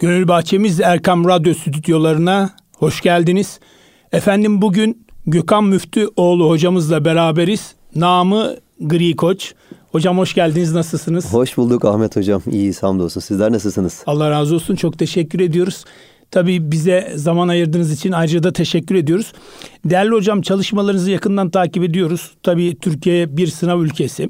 Gönül Bahçemiz Erkam Radyo stüdyolarına hoş geldiniz. Efendim bugün Gökhan Müftüoğlu hocamızla beraberiz. Namı Gri Koç. Hocam hoş geldiniz. Nasılsınız? Hoş bulduk Ahmet Hocam. İyiyiz hamdolsun. Sizler nasılsınız? Allah razı olsun. Çok teşekkür ediyoruz. Tabii bize zaman ayırdığınız için ayrıca da teşekkür ediyoruz. Değerli hocam çalışmalarınızı yakından takip ediyoruz. Tabii Türkiye bir sınav ülkesi.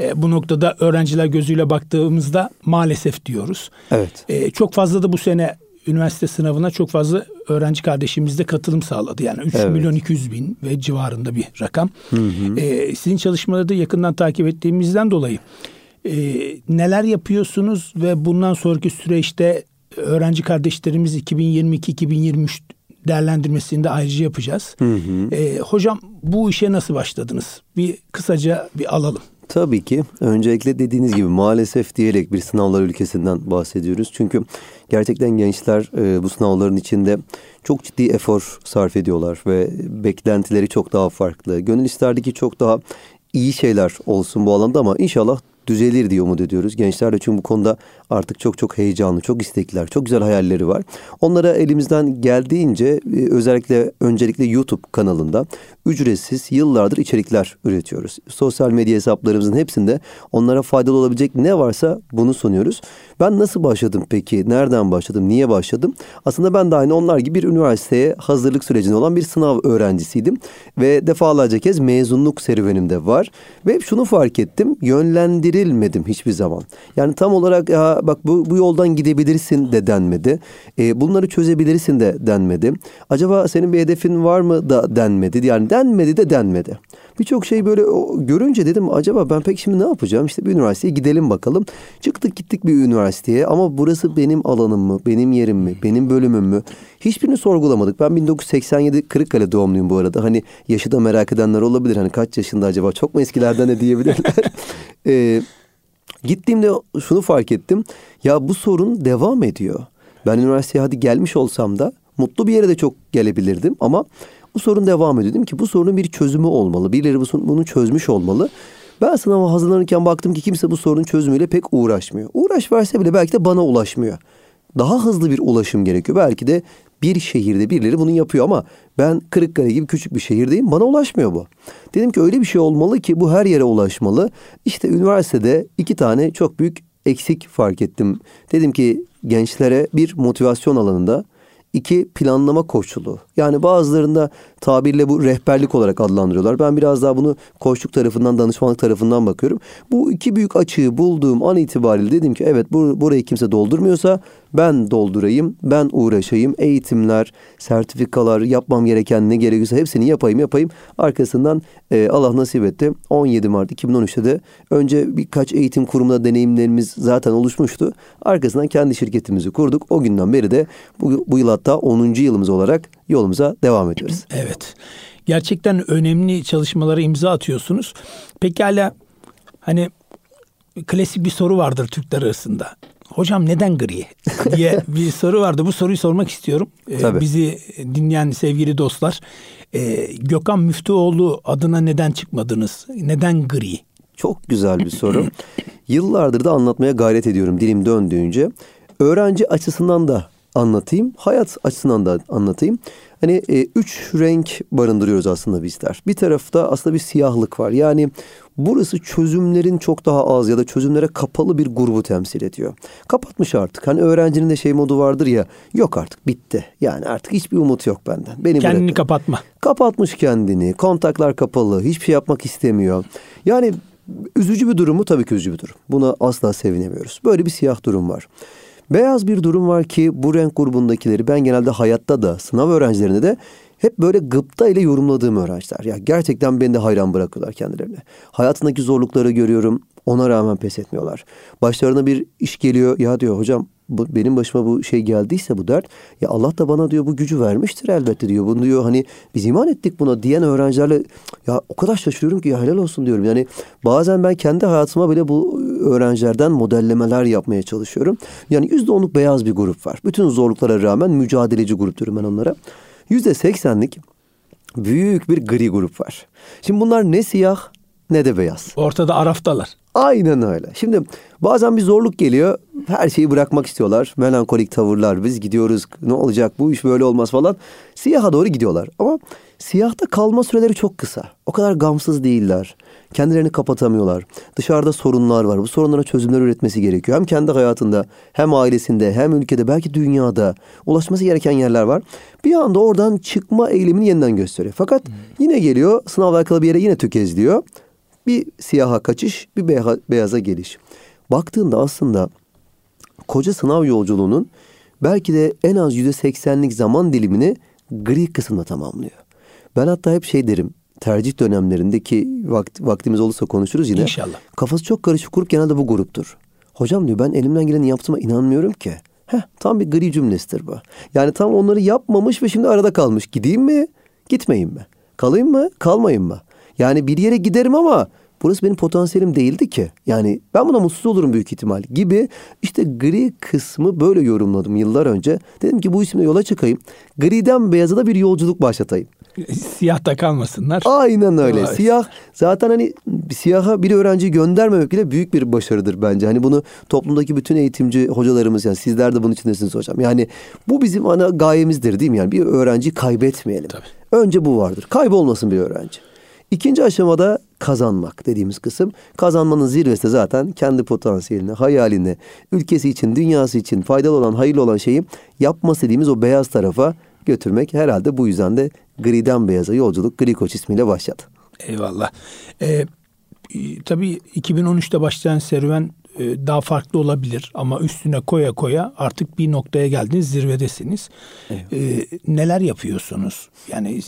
E, bu noktada öğrenciler gözüyle baktığımızda maalesef diyoruz. Evet. E, çok fazla da bu sene üniversite sınavına çok fazla öğrenci kardeşimiz de katılım sağladı. Yani 3 evet. milyon 200 bin ve civarında bir rakam. Hı hı. E, sizin çalışmaları da yakından takip ettiğimizden dolayı e, neler yapıyorsunuz ve bundan sonraki süreçte öğrenci kardeşlerimiz 2022-2023 değerlendirmesini de ayrıca yapacağız. Hı hı. E, hocam bu işe nasıl başladınız? Bir kısaca bir alalım. Tabii ki. Öncelikle dediğiniz gibi maalesef diyerek bir sınavlar ülkesinden bahsediyoruz. Çünkü gerçekten gençler e, bu sınavların içinde çok ciddi efor sarf ediyorlar ve beklentileri çok daha farklı. Gönül isterdi ki çok daha iyi şeyler olsun bu alanda ama inşallah düzelir diye umut ediyoruz. Gençler de çünkü bu konuda artık çok çok heyecanlı, çok istekliler, çok güzel hayalleri var. Onlara elimizden geldiğince e, özellikle öncelikle YouTube kanalında ücretsiz yıllardır içerikler üretiyoruz. Sosyal medya hesaplarımızın hepsinde onlara faydalı olabilecek ne varsa bunu sunuyoruz. Ben nasıl başladım peki? Nereden başladım? Niye başladım? Aslında ben de aynı onlar gibi bir üniversiteye hazırlık sürecinde olan bir sınav öğrencisiydim. Ve defalarca kez mezunluk serüvenimde var. Ve şunu fark ettim. Yönlendirilmedim hiçbir zaman. Yani tam olarak ya bak bu, bu yoldan gidebilirsin de denmedi. E, bunları çözebilirsin de denmedi. Acaba senin bir hedefin var mı da denmedi. Yani denmedi de denmedi. Birçok şey böyle görünce dedim acaba ben pek şimdi ne yapacağım? İşte bir üniversiteye gidelim bakalım. Çıktık gittik bir üniversiteye ama burası benim alanım mı? Benim yerim mi? Benim bölümüm mü? Hiçbirini sorgulamadık. Ben 1987 Kırıkkale doğumluyum bu arada. Hani yaşı da merak edenler olabilir. Hani kaç yaşında acaba? Çok mu eskilerden ne diyebilirler? ee, gittiğimde şunu fark ettim. Ya bu sorun devam ediyor. Ben üniversiteye hadi gelmiş olsam da mutlu bir yere de çok gelebilirdim ama bu sorun devam ediyor. Dedim ki bu sorunun bir çözümü olmalı. Birileri bu, bunu çözmüş olmalı. Ben sınava hazırlanırken baktım ki kimse bu sorunun çözümüyle pek uğraşmıyor. Uğraş verse bile belki de bana ulaşmıyor. Daha hızlı bir ulaşım gerekiyor. Belki de bir şehirde birileri bunu yapıyor ama ben Kırıkkale gibi küçük bir şehirdeyim bana ulaşmıyor bu. Dedim ki öyle bir şey olmalı ki bu her yere ulaşmalı. İşte üniversitede iki tane çok büyük eksik fark ettim. Dedim ki gençlere bir motivasyon alanında İki planlama koçluğu. Yani bazılarında tabirle bu rehberlik olarak adlandırıyorlar. Ben biraz daha bunu koçluk tarafından, danışmanlık tarafından bakıyorum. Bu iki büyük açığı bulduğum an itibariyle dedim ki evet bur burayı kimse doldurmuyorsa ben doldurayım, ben uğraşayım. Eğitimler, sertifikalar, yapmam gereken ne gerekiyorsa hepsini yapayım yapayım. Arkasından e, Allah nasip etti. 17 Mart 2013'te de önce birkaç eğitim kurumunda deneyimlerimiz zaten oluşmuştu. Arkasından kendi şirketimizi kurduk. O günden beri de bu, bu yıl hatta 10. yılımız olarak yolumuza devam ediyoruz. Evet. Gerçekten önemli çalışmalara imza atıyorsunuz. Pekala hani klasik bir soru vardır Türkler arasında hocam neden gri diye bir soru vardı. Bu soruyu sormak istiyorum. Ee, bizi dinleyen sevgili dostlar. Ee, Gökhan Müftüoğlu adına neden çıkmadınız? Neden gri? Çok güzel bir soru. Yıllardır da anlatmaya gayret ediyorum dilim döndüğünce. Öğrenci açısından da anlatayım, hayat açısından da anlatayım. Hani e, üç renk barındırıyoruz aslında bizler. Bir tarafta aslında bir siyahlık var. Yani burası çözümlerin çok daha az ya da çözümlere kapalı bir grubu temsil ediyor. Kapatmış artık. Hani öğrencinin de şey modu vardır ya. Yok artık bitti. Yani artık hiçbir umut yok benden. Beni kendini bırakın. kapatma. Kapatmış kendini. Kontaklar kapalı. Hiçbir şey yapmak istemiyor. Yani üzücü bir durumu tabii ki üzücü bir durum. Buna asla sevinemiyoruz. Böyle bir siyah durum var. Beyaz bir durum var ki bu renk grubundakileri ben genelde hayatta da sınav öğrencilerinde de hep böyle gıpta ile yorumladığım öğrenciler. Ya gerçekten beni de hayran bırakıyorlar kendilerine. Hayatındaki zorlukları görüyorum. Ona rağmen pes etmiyorlar. Başlarına bir iş geliyor. Ya diyor hocam bu, benim başıma bu şey geldiyse bu dert ya Allah da bana diyor bu gücü vermiştir elbette diyor. Bunu diyor hani biz iman ettik buna diyen öğrencilerle ya o kadar şaşırıyorum ki ya helal olsun diyorum. Yani bazen ben kendi hayatıma bile bu öğrencilerden modellemeler yapmaya çalışıyorum. Yani yüzde onluk beyaz bir grup var. Bütün zorluklara rağmen mücadeleci grup diyorum ben onlara. Yüzde seksenlik büyük bir gri grup var. Şimdi bunlar ne siyah ne de beyaz. Ortada araftalar. Aynen öyle. Şimdi bazen bir zorluk geliyor. Her şeyi bırakmak istiyorlar. Melankolik tavırlar. Biz gidiyoruz. Ne olacak? Bu iş böyle olmaz falan. Siyaha doğru gidiyorlar. Ama siyahta kalma süreleri çok kısa. O kadar gamsız değiller. Kendilerini kapatamıyorlar. Dışarıda sorunlar var. Bu sorunlara çözümler üretmesi gerekiyor. Hem kendi hayatında, hem ailesinde, hem ülkede, belki dünyada ulaşması gereken yerler var. Bir anda oradan çıkma eğilimini yeniden gösteriyor. Fakat yine geliyor, sınavla alakalı bir yere yine tökezliyor. Bir siyaha kaçış, bir beyaza geliş. Baktığında aslında koca sınav yolculuğunun belki de en az yüzde seksenlik zaman dilimini gri kısımda tamamlıyor. Ben hatta hep şey derim, tercih dönemlerindeki vakt, vaktimiz olursa konuşuruz yine. İnşallah. Kafası çok karışık grup genelde bu gruptur. Hocam diyor ben elimden geleni yaptığıma inanmıyorum ki. Heh, tam bir gri cümlesidir bu. Yani tam onları yapmamış ve şimdi arada kalmış. Gideyim mi? Gitmeyeyim mi? Kalayım mı? Kalmayayım mı? Yani bir yere giderim ama burası benim potansiyelim değildi ki. Yani ben buna mutsuz olurum büyük ihtimal gibi. İşte gri kısmı böyle yorumladım yıllar önce. Dedim ki bu isimle yola çıkayım. Griden beyaza da bir yolculuk başlatayım. Siyah da kalmasınlar. Aynen öyle. Evet. Siyah zaten hani siyaha bir öğrenciyi göndermemek bile büyük bir başarıdır bence. Hani bunu toplumdaki bütün eğitimci hocalarımız yani sizler de bunun içindesiniz hocam. Yani bu bizim ana gayemizdir değil mi? Yani bir öğrenciyi kaybetmeyelim. Tabii. Önce bu vardır. Kaybolmasın bir öğrenci. İkinci aşamada kazanmak dediğimiz kısım. Kazanmanın zirvesi zaten kendi potansiyeline, hayaline, ülkesi için, dünyası için faydalı olan, hayırlı olan şeyi yapması dediğimiz o beyaz tarafa götürmek. Herhalde bu yüzden de griden beyaza yolculuk Gri Koç ismiyle başladı. Eyvallah. Ee, tabii 2013'te başlayan serüven e, daha farklı olabilir ama üstüne koya koya artık bir noktaya geldiniz zirvedesiniz. Evet. Ee, neler yapıyorsunuz? Yani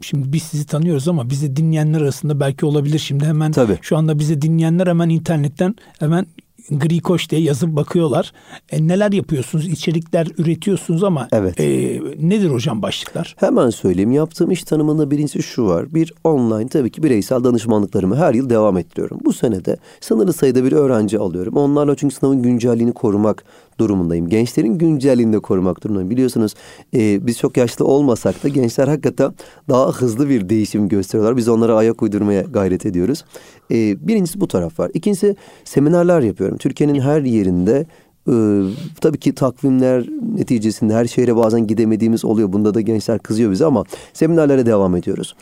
Şimdi biz sizi tanıyoruz ama bizi dinleyenler arasında belki olabilir şimdi hemen Tabii. şu anda bizi dinleyenler hemen internetten hemen Gri Koç diye yazıp bakıyorlar. E, neler yapıyorsunuz? İçerikler üretiyorsunuz ama evet. e, nedir hocam başlıklar? Hemen söyleyeyim. Yaptığım iş tanımında birincisi şu var. Bir online tabii ki bireysel danışmanlıklarımı her yıl devam ettiriyorum. Bu senede sınırlı sayıda bir öğrenci alıyorum. Onlarla çünkü sınavın güncelliğini korumak durumundayım. Gençlerin güncelliğini de korumak durumundayım. Biliyorsunuz e, biz çok yaşlı olmasak da gençler hakikaten daha hızlı bir değişim gösteriyorlar. Biz onlara ayak uydurmaya gayret ediyoruz. E, birincisi bu taraf var. İkincisi seminerler yapıyorum. Türkiye'nin her yerinde ee, tabii ki takvimler neticesinde her şehre bazen gidemediğimiz oluyor. Bunda da gençler kızıyor bize ama seminerlere devam ediyoruz.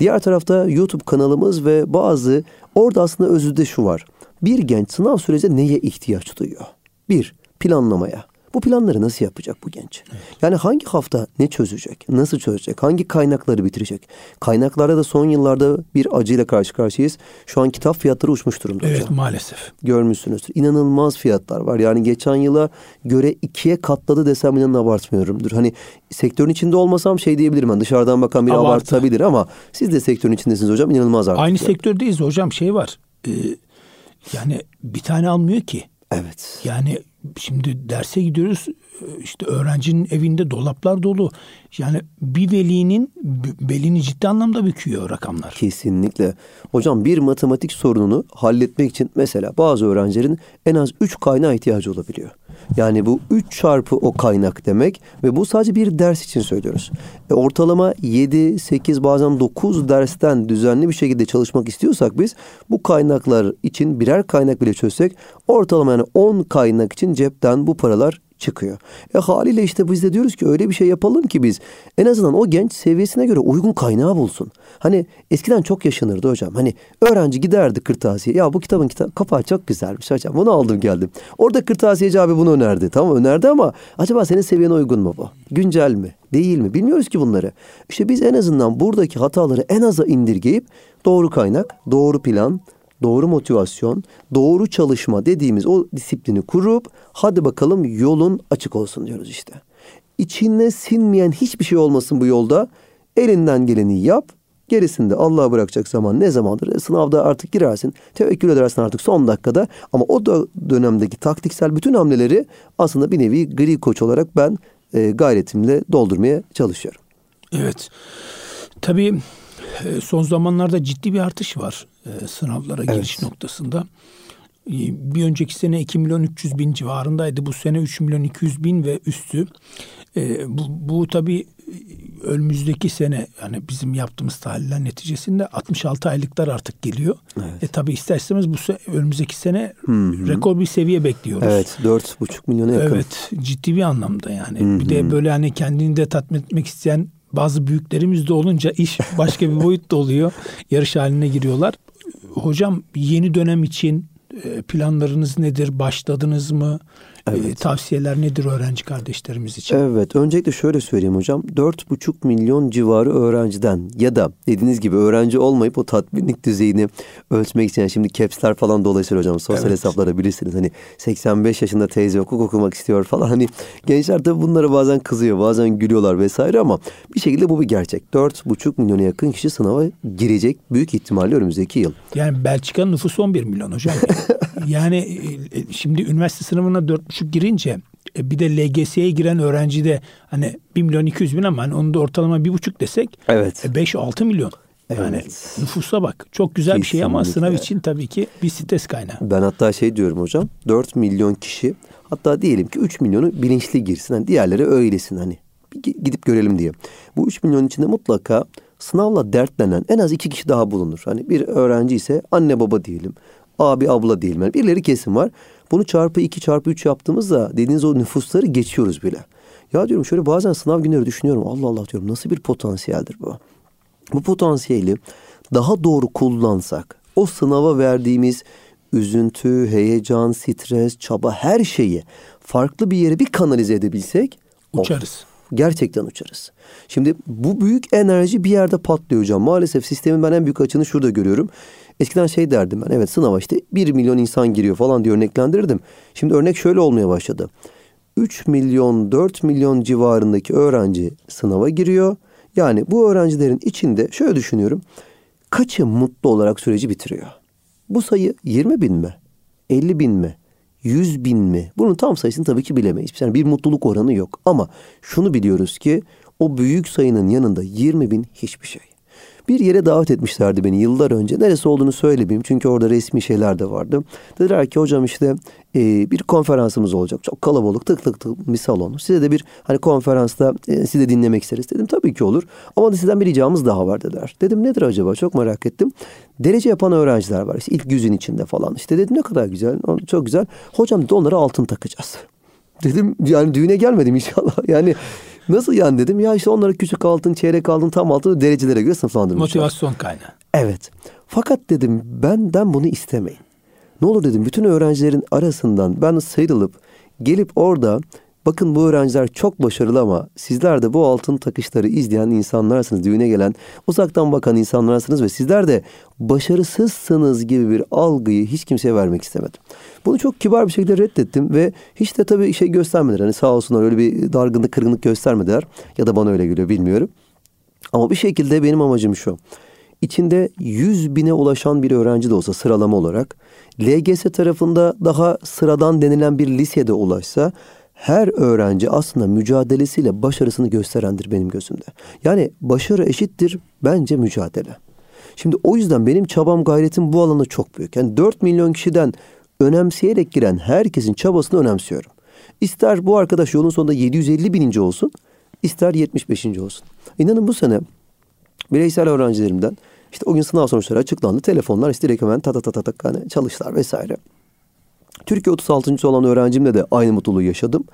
Diğer tarafta YouTube kanalımız ve bazı orada aslında özünde şu var. Bir genç sınav sürecinde neye ihtiyaç duyuyor? Bir, planlamaya. Bu planları nasıl yapacak bu genç? Evet. Yani hangi hafta ne çözecek? Nasıl çözecek? Hangi kaynakları bitirecek? Kaynaklarda da son yıllarda bir acıyla karşı karşıyayız. Şu an kitap fiyatları uçmuş durumda Evet hocam. maalesef. Görmüşsünüzdür. İnanılmaz fiyatlar var. Yani geçen yıla göre ikiye katladı desem inanın abartmıyorumdur. Hani sektörün içinde olmasam şey diyebilirim. Ben dışarıdan bakan bir Abartı. abartabilir ama siz de sektörün içindesiniz hocam. İnanılmaz artık. Aynı sektördeyiz hocam. Şey var. E, yani bir tane almıyor ki. Evet. Yani şimdi derse gidiyoruz işte öğrencinin evinde dolaplar dolu. Yani bir velinin belini ciddi anlamda büküyor rakamlar. Kesinlikle. Hocam bir matematik sorununu halletmek için mesela bazı öğrencilerin en az 3 kaynağa ihtiyacı olabiliyor. Yani bu 3 çarpı o kaynak demek ve bu sadece bir ders için söylüyoruz. E, ortalama 7, 8 bazen 9 dersten düzenli bir şekilde çalışmak istiyorsak biz bu kaynaklar için birer kaynak bile çözsek ortalama yani 10 kaynak için cepten bu paralar çıkıyor. E haliyle işte biz de diyoruz ki öyle bir şey yapalım ki biz en azından o genç seviyesine göre uygun kaynağı bulsun. Hani eskiden çok yaşanırdı hocam. Hani öğrenci giderdi kırtasiye. Ya bu kitabın kitap kapağı çok güzelmiş hocam. Bunu aldım geldim. Orada kırtasiyeci abi bunu önerdi. Tamam önerdi ama acaba senin seviyene uygun mu bu? Güncel mi? Değil mi? Bilmiyoruz ki bunları. İşte biz en azından buradaki hataları en aza indirgeyip doğru kaynak, doğru plan, doğru motivasyon, doğru çalışma dediğimiz o disiplini kurup hadi bakalım yolun açık olsun diyoruz işte. İçine sinmeyen hiçbir şey olmasın bu yolda. Elinden geleni yap. Gerisinde Allah'a bırakacak zaman ne zamandır? E, sınavda artık girersin. Tevekkül edersin artık son dakikada. Ama o da dönemdeki taktiksel bütün hamleleri aslında bir nevi gri koç olarak ben e, gayretimle doldurmaya çalışıyorum. Evet. Tabii e, son zamanlarda ciddi bir artış var e, sınavlara evet. giriş noktasında. E, bir önceki sene 2 milyon 300 bin civarındaydı. Bu sene 3 milyon 200 bin ve üstü. E, bu, bu tabii önümüzdeki sene yani bizim yaptığımız tahliller neticesinde 66 aylıklar artık geliyor. Evet. E tabii ister istemez bu önümüzdeki sene Hı-hı. rekor bir seviye bekliyoruz. Evet 4,5 milyona yakın. Evet ciddi bir anlamda yani. Hı-hı. Bir de böyle hani kendini de tatmin etmek isteyen bazı büyüklerimiz de olunca iş başka bir boyut da oluyor. Yarış haline giriyorlar. Hocam yeni dönem için e, planlarınız nedir? Başladınız mı? E, evet. tavsiyeler nedir öğrenci kardeşlerimiz için? Evet. Öncelikle şöyle söyleyeyim hocam. 4,5 milyon civarı öğrenciden ya da dediğiniz gibi öğrenci olmayıp o tatminlik düzeyini ölçmek için yani şimdi caps'ler falan dolaşır hocam. Sosyal evet. hesaplara bilirsiniz. Hani 85 yaşında teyze hukuk okumak istiyor falan. Hani gençler tabii bunlara bazen kızıyor. Bazen gülüyorlar vesaire ama bir şekilde bu bir gerçek. 4,5 milyona yakın kişi sınava girecek büyük ihtimalle önümüzdeki yıl. Yani Belçika'nın nüfusu 11 milyon hocam. yani e, şimdi üniversite sınavına 4,5 girince e, bir de LGS'ye giren öğrenci de hani 1 milyon 200 bin ama hani onu da ortalama 1,5 desek evet. 5-6 e, milyon. Yani evet. nüfusa bak. Çok güzel Kesinlikle. bir şey ama sınav için tabii ki bir stres kaynağı. Ben hatta şey diyorum hocam. 4 milyon kişi hatta diyelim ki 3 milyonu bilinçli girsin. hani diğerleri öylesin hani. Gidip görelim diye. Bu 3 milyon içinde mutlaka sınavla dertlenen en az iki kişi daha bulunur. Hani bir öğrenci ise anne baba diyelim. Abi abla diyelim. Yani birileri kesin var. Bunu çarpı iki çarpı üç yaptığımızda dediğiniz o nüfusları geçiyoruz bile. Ya diyorum şöyle bazen sınav günleri düşünüyorum. Allah Allah diyorum nasıl bir potansiyeldir bu? Bu potansiyeli daha doğru kullansak o sınava verdiğimiz üzüntü, heyecan, stres, çaba her şeyi farklı bir yere bir kanalize edebilsek uçarız. Gerçekten uçarız. Şimdi bu büyük enerji bir yerde patlıyor hocam. Maalesef sistemin ben en büyük açını şurada görüyorum. Eskiden şey derdim ben evet sınava işte 1 milyon insan giriyor falan diye örneklendirirdim. Şimdi örnek şöyle olmaya başladı. 3 milyon 4 milyon civarındaki öğrenci sınava giriyor. Yani bu öğrencilerin içinde şöyle düşünüyorum. Kaçı mutlu olarak süreci bitiriyor? Bu sayı 20 bin mi? 50 bin mi? 100 bin mi? Bunun tam sayısını tabii ki bilemeyiz. Yani bir mutluluk oranı yok. Ama şunu biliyoruz ki o büyük sayının yanında 20 bin hiçbir şey. Bir yere davet etmişlerdi beni yıllar önce. Neresi olduğunu söylemeyeyim çünkü orada resmi şeyler de vardı. Dediler ki hocam işte e, bir konferansımız olacak. Çok kalabalık tık tık tık bir salon. Size de bir hani konferansta e, sizi dinlemek isteriz. Dedim tabii ki olur. Ama sizden bir ricamız daha var dediler. Dedim nedir acaba çok merak ettim. Derece yapan öğrenciler var. İşte ilk yüzün içinde falan. İşte dedim ne kadar güzel. Çok güzel. Hocam dedi onlara altın takacağız. Dedim yani düğüne gelmedim inşallah. Yani Nasıl yani dedim. Ya işte onları küçük altın, çeyrek altın, tam altın derecelere göre sınıflandırmışlar. Motivasyon kaynağı. Evet. Fakat dedim benden bunu istemeyin. Ne olur dedim bütün öğrencilerin arasından ben sıyrılıp gelip orada Bakın bu öğrenciler çok başarılı ama sizler de bu altın takışları izleyen insanlarsınız. Düğüne gelen, uzaktan bakan insanlarsınız ve sizler de başarısızsınız gibi bir algıyı hiç kimseye vermek istemedim. Bunu çok kibar bir şekilde reddettim ve hiç de tabii şey göstermediler. Hani sağ olsunlar öyle bir dargınlık, kırgınlık göstermediler. Ya da bana öyle geliyor bilmiyorum. Ama bir şekilde benim amacım şu. İçinde 100 bine ulaşan bir öğrenci de olsa sıralama olarak LGS tarafında daha sıradan denilen bir lisede ulaşsa her öğrenci aslında mücadelesiyle başarısını gösterendir benim gözümde. Yani başarı eşittir bence mücadele. Şimdi o yüzden benim çabam gayretim bu alanda çok büyük. Yani 4 milyon kişiden önemseyerek giren herkesin çabasını önemsiyorum. İster bu arkadaş yolun sonunda 750 bininci olsun, ister 75. olsun. İnanın bu sene bireysel öğrencilerimden işte o gün sınav sonuçları açıklandı. Telefonlar işte direkt hemen ta ta ta ta, ta hani çalıştılar vesaire. Türkiye 36. olan öğrencimle de aynı mutluluğu yaşadım.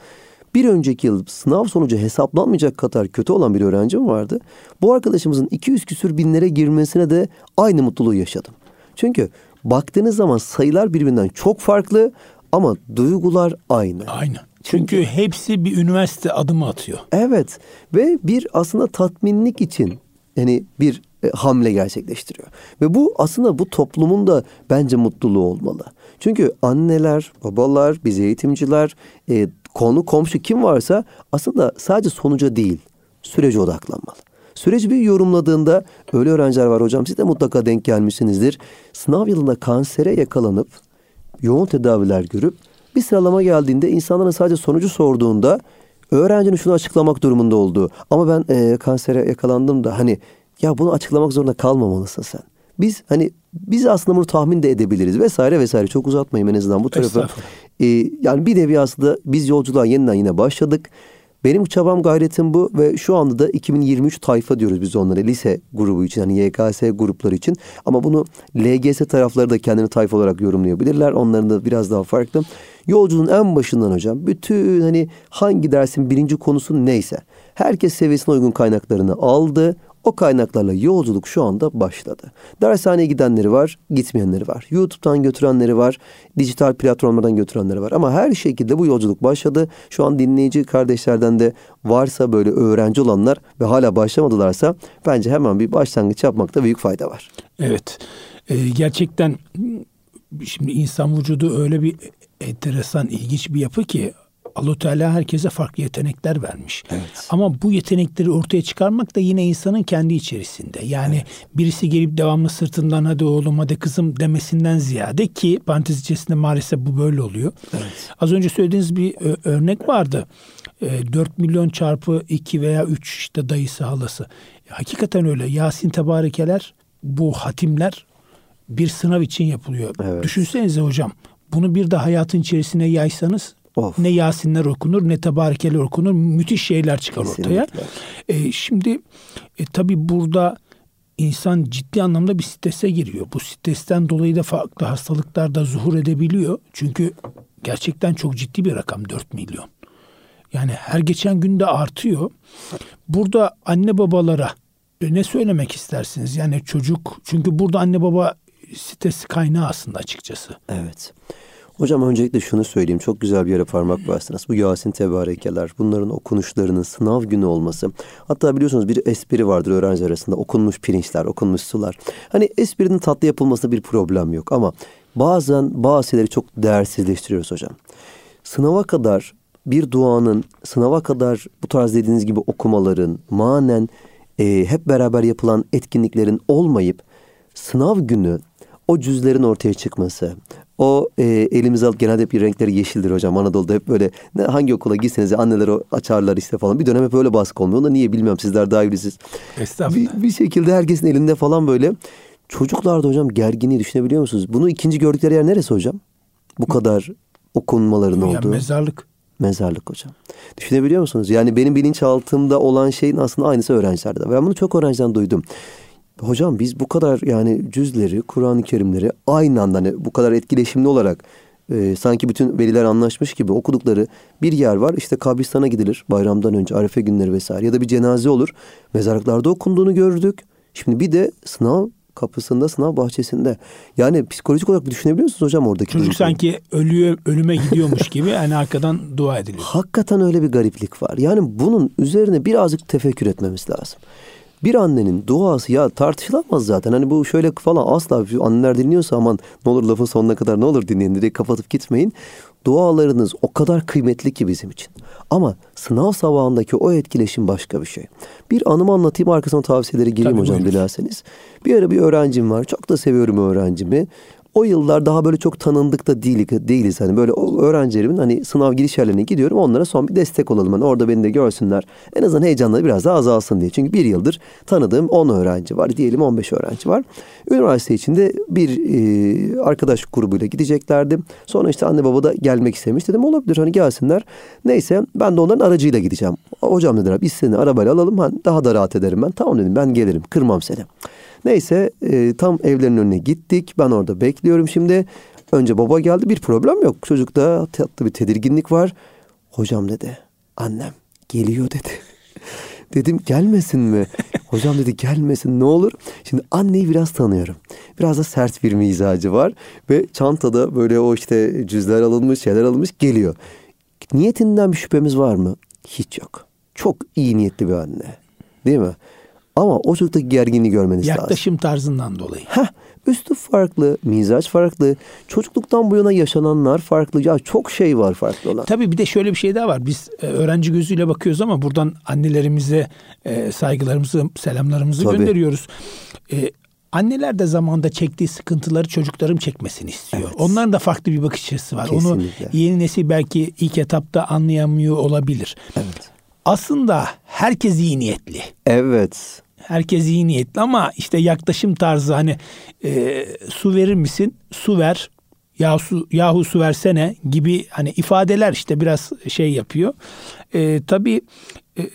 Bir önceki yıl sınav sonucu hesaplanmayacak kadar kötü olan bir öğrencim vardı. Bu arkadaşımızın 200 küsür binlere girmesine de aynı mutluluğu yaşadım. Çünkü baktığınız zaman sayılar birbirinden çok farklı ama duygular aynı. Aynı. Çünkü, Çünkü hepsi bir üniversite adımı atıyor. Evet ve bir aslında tatminlik için yani bir e, hamle gerçekleştiriyor. Ve bu aslında bu toplumun da bence mutluluğu olmalı. Çünkü anneler, babalar, biz eğitimciler, e, konu komşu kim varsa aslında sadece sonuca değil sürece odaklanmalı. Süreci bir yorumladığında öyle öğrenciler var hocam siz de mutlaka denk gelmişsinizdir. Sınav yılında kansere yakalanıp yoğun tedaviler görüp bir sıralama geldiğinde insanların sadece sonucu sorduğunda öğrencinin şunu açıklamak durumunda olduğu ama ben e, kansere yakalandım da hani ya bunu açıklamak zorunda kalmamalısın sen. Biz hani biz aslında bunu tahmin de edebiliriz vesaire vesaire. Çok uzatmayayım en azından bu tarafı. Ee, yani bir nevi aslında biz yolculuğa yeniden yine başladık. Benim çabam gayretim bu ve şu anda da 2023 tayfa diyoruz biz onlara lise grubu için hani YKS grupları için ama bunu LGS tarafları da kendini tayfa olarak yorumlayabilirler. Onların da biraz daha farklı. Yolculuğun en başından hocam bütün hani hangi dersin birinci konusu neyse herkes seviyesine uygun kaynaklarını aldı. O kaynaklarla yolculuk şu anda başladı. Dershaneye gidenleri var, gitmeyenleri var. YouTube'dan götürenleri var, dijital platformlardan götürenleri var. Ama her şekilde bu yolculuk başladı. Şu an dinleyici kardeşlerden de varsa böyle öğrenci olanlar ve hala başlamadılarsa bence hemen bir başlangıç yapmakta büyük fayda var. Evet. Ee, gerçekten şimdi insan vücudu öyle bir enteresan, ilginç bir yapı ki allah Teala herkese farklı yetenekler vermiş. Evet. Ama bu yetenekleri ortaya çıkarmak da yine insanın kendi içerisinde. Yani evet. birisi gelip devamlı sırtından hadi oğlum hadi kızım demesinden ziyade ki parantez içerisinde maalesef bu böyle oluyor. Evet. Az önce söylediğiniz bir örnek vardı. 4 e, milyon çarpı 2 veya 3 işte dayısı halası. Hakikaten öyle. Yasin tebarekeler bu hatimler bir sınav için yapılıyor. Evet. Düşünsenize hocam bunu bir de hayatın içerisine yaysanız Of. Ne Yasinler okunur ne Tebarekeler okunur. Müthiş şeyler çıkar Kesinlikle. ortaya. E, şimdi e, tabii burada insan ciddi anlamda bir strese giriyor. Bu stresten dolayı da farklı hastalıklar da zuhur edebiliyor. Çünkü gerçekten çok ciddi bir rakam 4 milyon. Yani her geçen günde artıyor. Burada anne babalara e, ne söylemek istersiniz? Yani çocuk çünkü burada anne baba stres kaynağı aslında açıkçası. Evet. Hocam öncelikle şunu söyleyeyim. Çok güzel bir yere parmak bastınız. Bu Yasin Tebarekeler, bunların okunuşlarının sınav günü olması. Hatta biliyorsunuz bir espri vardır öğrenci arasında. Okunmuş pirinçler, okunmuş sular. Hani esprinin tatlı yapılmasında bir problem yok. Ama bazen bazı şeyleri çok değersizleştiriyoruz hocam. Sınava kadar bir duanın, sınava kadar bu tarz dediğiniz gibi okumaların, manen e, hep beraber yapılan etkinliklerin olmayıp sınav günü o cüzlerin ortaya çıkması, o e, elimize alıp genelde hep bir renkleri yeşildir hocam. Anadolu'da hep böyle ne, hangi okula gitseniz anneler o açarlar işte falan. Bir dönem hep öyle baskı olmuyor. Onu niye bilmiyorum sizler daha iyi bilirsiniz. Estağfurullah. Bir, bir şekilde herkesin elinde falan böyle. Çocuklarda hocam gerginliği düşünebiliyor musunuz? Bunu ikinci gördükleri yer neresi hocam? Bu kadar okunmaların yani olduğu. Mezarlık. Mezarlık hocam. Düşünebiliyor musunuz? Yani benim bilinçaltımda olan şeyin aslında aynısı öğrencilerde. Ben bunu çok öğrenciden duydum. Hocam biz bu kadar yani cüzleri, Kur'an-ı Kerimleri aynı anda hani bu kadar etkileşimli olarak e, sanki bütün veliler anlaşmış gibi okudukları bir yer var. İşte kabristana gidilir bayramdan önce, arefe günleri vesaire ya da bir cenaze olur. Mezarlıklarda okunduğunu gördük. Şimdi bir de sınav kapısında, sınav bahçesinde. Yani psikolojik olarak düşünebiliyor musunuz hocam oradaki? Çocuk duyguyu? sanki ölüyor, ölüme gidiyormuş gibi yani arkadan dua ediliyor. Hakikaten öyle bir gariplik var. Yani bunun üzerine birazcık tefekkür etmemiz lazım bir annenin duası ya tartışılamaz zaten. Hani bu şöyle falan asla anneler dinliyorsa aman ne olur lafın sonuna kadar ne olur dinleyin direkt kapatıp gitmeyin. Dualarınız o kadar kıymetli ki bizim için. Ama sınav sabahındaki o etkileşim başka bir şey. Bir anımı anlatayım arkasına tavsiyeleri gireyim Tabii hocam buyurun. dilerseniz. Bir ara bir öğrencim var. Çok da seviyorum öğrencimi o yıllar daha böyle çok tanındık da değil, değiliz. Hani böyle öğrencilerimin hani sınav giriş yerlerine gidiyorum. Onlara son bir destek olalım. Hani orada beni de görsünler. En azından heyecanları biraz daha azalsın diye. Çünkü bir yıldır tanıdığım 10 öğrenci var. Diyelim 15 öğrenci var. Üniversite içinde bir e, arkadaş grubuyla gideceklerdi. Sonra işte anne baba da gelmek istemiş. Dedim olabilir hani gelsinler. Neyse ben de onların aracıyla gideceğim. Hocam dediler biz seni arabayla alalım. Hani daha da rahat ederim ben. Tamam dedim ben gelirim. Kırmam seni. Neyse e, tam evlerin önüne gittik. Ben orada bekliyorum şimdi. Önce baba geldi bir problem yok. Çocukta tatlı bir tedirginlik var. Hocam dedi annem geliyor dedi. Dedim gelmesin mi? Hocam dedi gelmesin ne olur. Şimdi anneyi biraz tanıyorum. Biraz da sert bir mizacı var. Ve çantada böyle o işte cüzler alınmış şeyler alınmış geliyor. Niyetinden bir şüphemiz var mı? Hiç yok. Çok iyi niyetli bir anne. Değil mi? Ama o çocuktaki gerginliği görmeniz Yaklaşım lazım. Yaklaşım tarzından dolayı. Heh, üslup farklı, mizaç farklı, çocukluktan bu yana yaşananlar farklı. Ya çok şey var farklı olan. Tabii bir de şöyle bir şey daha var. Biz e, öğrenci gözüyle bakıyoruz ama buradan annelerimize e, saygılarımızı, selamlarımızı Tabii. gönderiyoruz. E, anneler de zamanda çektiği sıkıntıları çocuklarım çekmesini istiyor. Evet. Onların da farklı bir bakış açısı var. Kesinlikle. Onu yeni nesil belki ilk etapta anlayamıyor olabilir. Evet. Aslında herkes iyi niyetli. Evet herkes iyi niyetli ama işte yaklaşım tarzı hani e, su verir misin? Su ver. yahu su, yahu su versene gibi hani ifadeler işte biraz şey yapıyor. E, tabii e,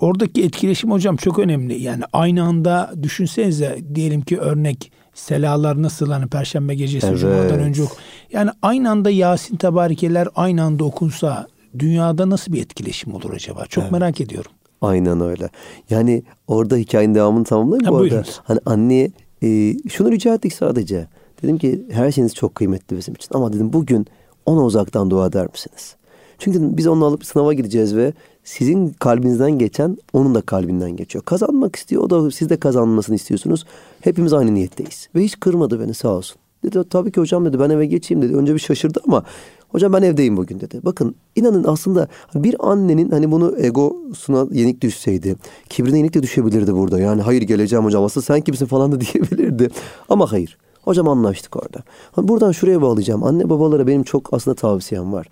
oradaki etkileşim hocam çok önemli. Yani aynı anda düşünsenize diyelim ki örnek selalar nasıl hani perşembe gecesi evet. cumadan önce ok. Yani aynı anda Yasin tebarikeler aynı anda okunsa dünyada nasıl bir etkileşim olur acaba? Çok evet. merak ediyorum. Aynen öyle. Yani orada hikayenin devamını tamamlayayım. Ha, bu arada hani anneye e, şunu rica ettik sadece. Dedim ki her şeyiniz çok kıymetli bizim için. Ama dedim bugün ona uzaktan dua eder misiniz? Çünkü biz onu alıp sınava gideceğiz ve sizin kalbinizden geçen onun da kalbinden geçiyor. Kazanmak istiyor. O da siz de kazanmasını istiyorsunuz. Hepimiz aynı niyetteyiz. Ve hiç kırmadı beni sağ olsun. Dedi tabii ki hocam dedi ben eve geçeyim dedi. Önce bir şaşırdı ama hocam ben evdeyim bugün dedi. Bakın inanın aslında bir annenin hani bunu egosuna yenik düşseydi, kibrine yenik de düşebilirdi burada. Yani hayır geleceğim hocam aslında sen kimsin falan da diyebilirdi. Ama hayır. Hocam anlaştık orada. Buradan şuraya bağlayacağım. Anne babalara benim çok aslında tavsiyem var.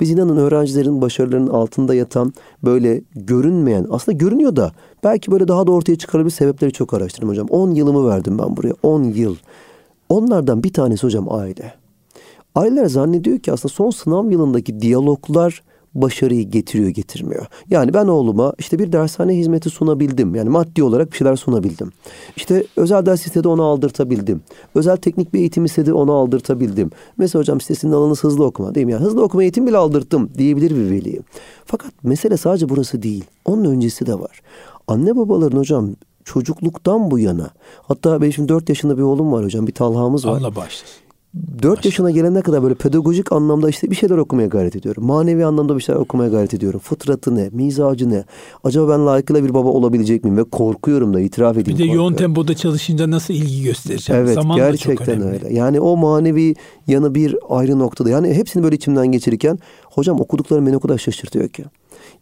Biz inanın öğrencilerin başarılarının altında yatan böyle görünmeyen aslında görünüyor da belki böyle daha da ortaya çıkarabilir sebepleri çok araştırdım hocam. 10 yılımı verdim ben buraya. 10 yıl. Onlardan bir tanesi hocam aile. Aileler zannediyor ki aslında son sınav yılındaki diyaloglar başarıyı getiriyor getirmiyor. Yani ben oğluma işte bir dershane hizmeti sunabildim. Yani maddi olarak bir şeyler sunabildim. İşte özel ders istedi onu aldırtabildim. Özel teknik bir eğitim istedi onu aldırtabildim. Mesela hocam sitesinin alanınız hızlı okuma değil mi? Yani hızlı okuma eğitim bile aldırttım diyebilir bir veli. Fakat mesele sadece burası değil. Onun öncesi de var. Anne babaların hocam çocukluktan bu yana hatta benim şimdi 4 yaşında bir oğlum var hocam bir talhamız var. Allah başlasın. 4 yaşına gelene kadar böyle pedagojik anlamda işte bir şeyler okumaya gayret ediyorum. Manevi anlamda bir şeyler okumaya gayret ediyorum. Fıtratı ne, mizacı ne? Acaba ben layıkıyla bir baba olabilecek miyim? Ve korkuyorum da itiraf edeyim. Bir de korkuyorum. yoğun tempoda çalışınca nasıl ilgi göstereceğim? Evet Zaman gerçekten öyle. Yani o manevi yanı bir ayrı noktada. Yani hepsini böyle içimden geçirirken hocam okuduklarım beni o kadar şaşırtıyor ki.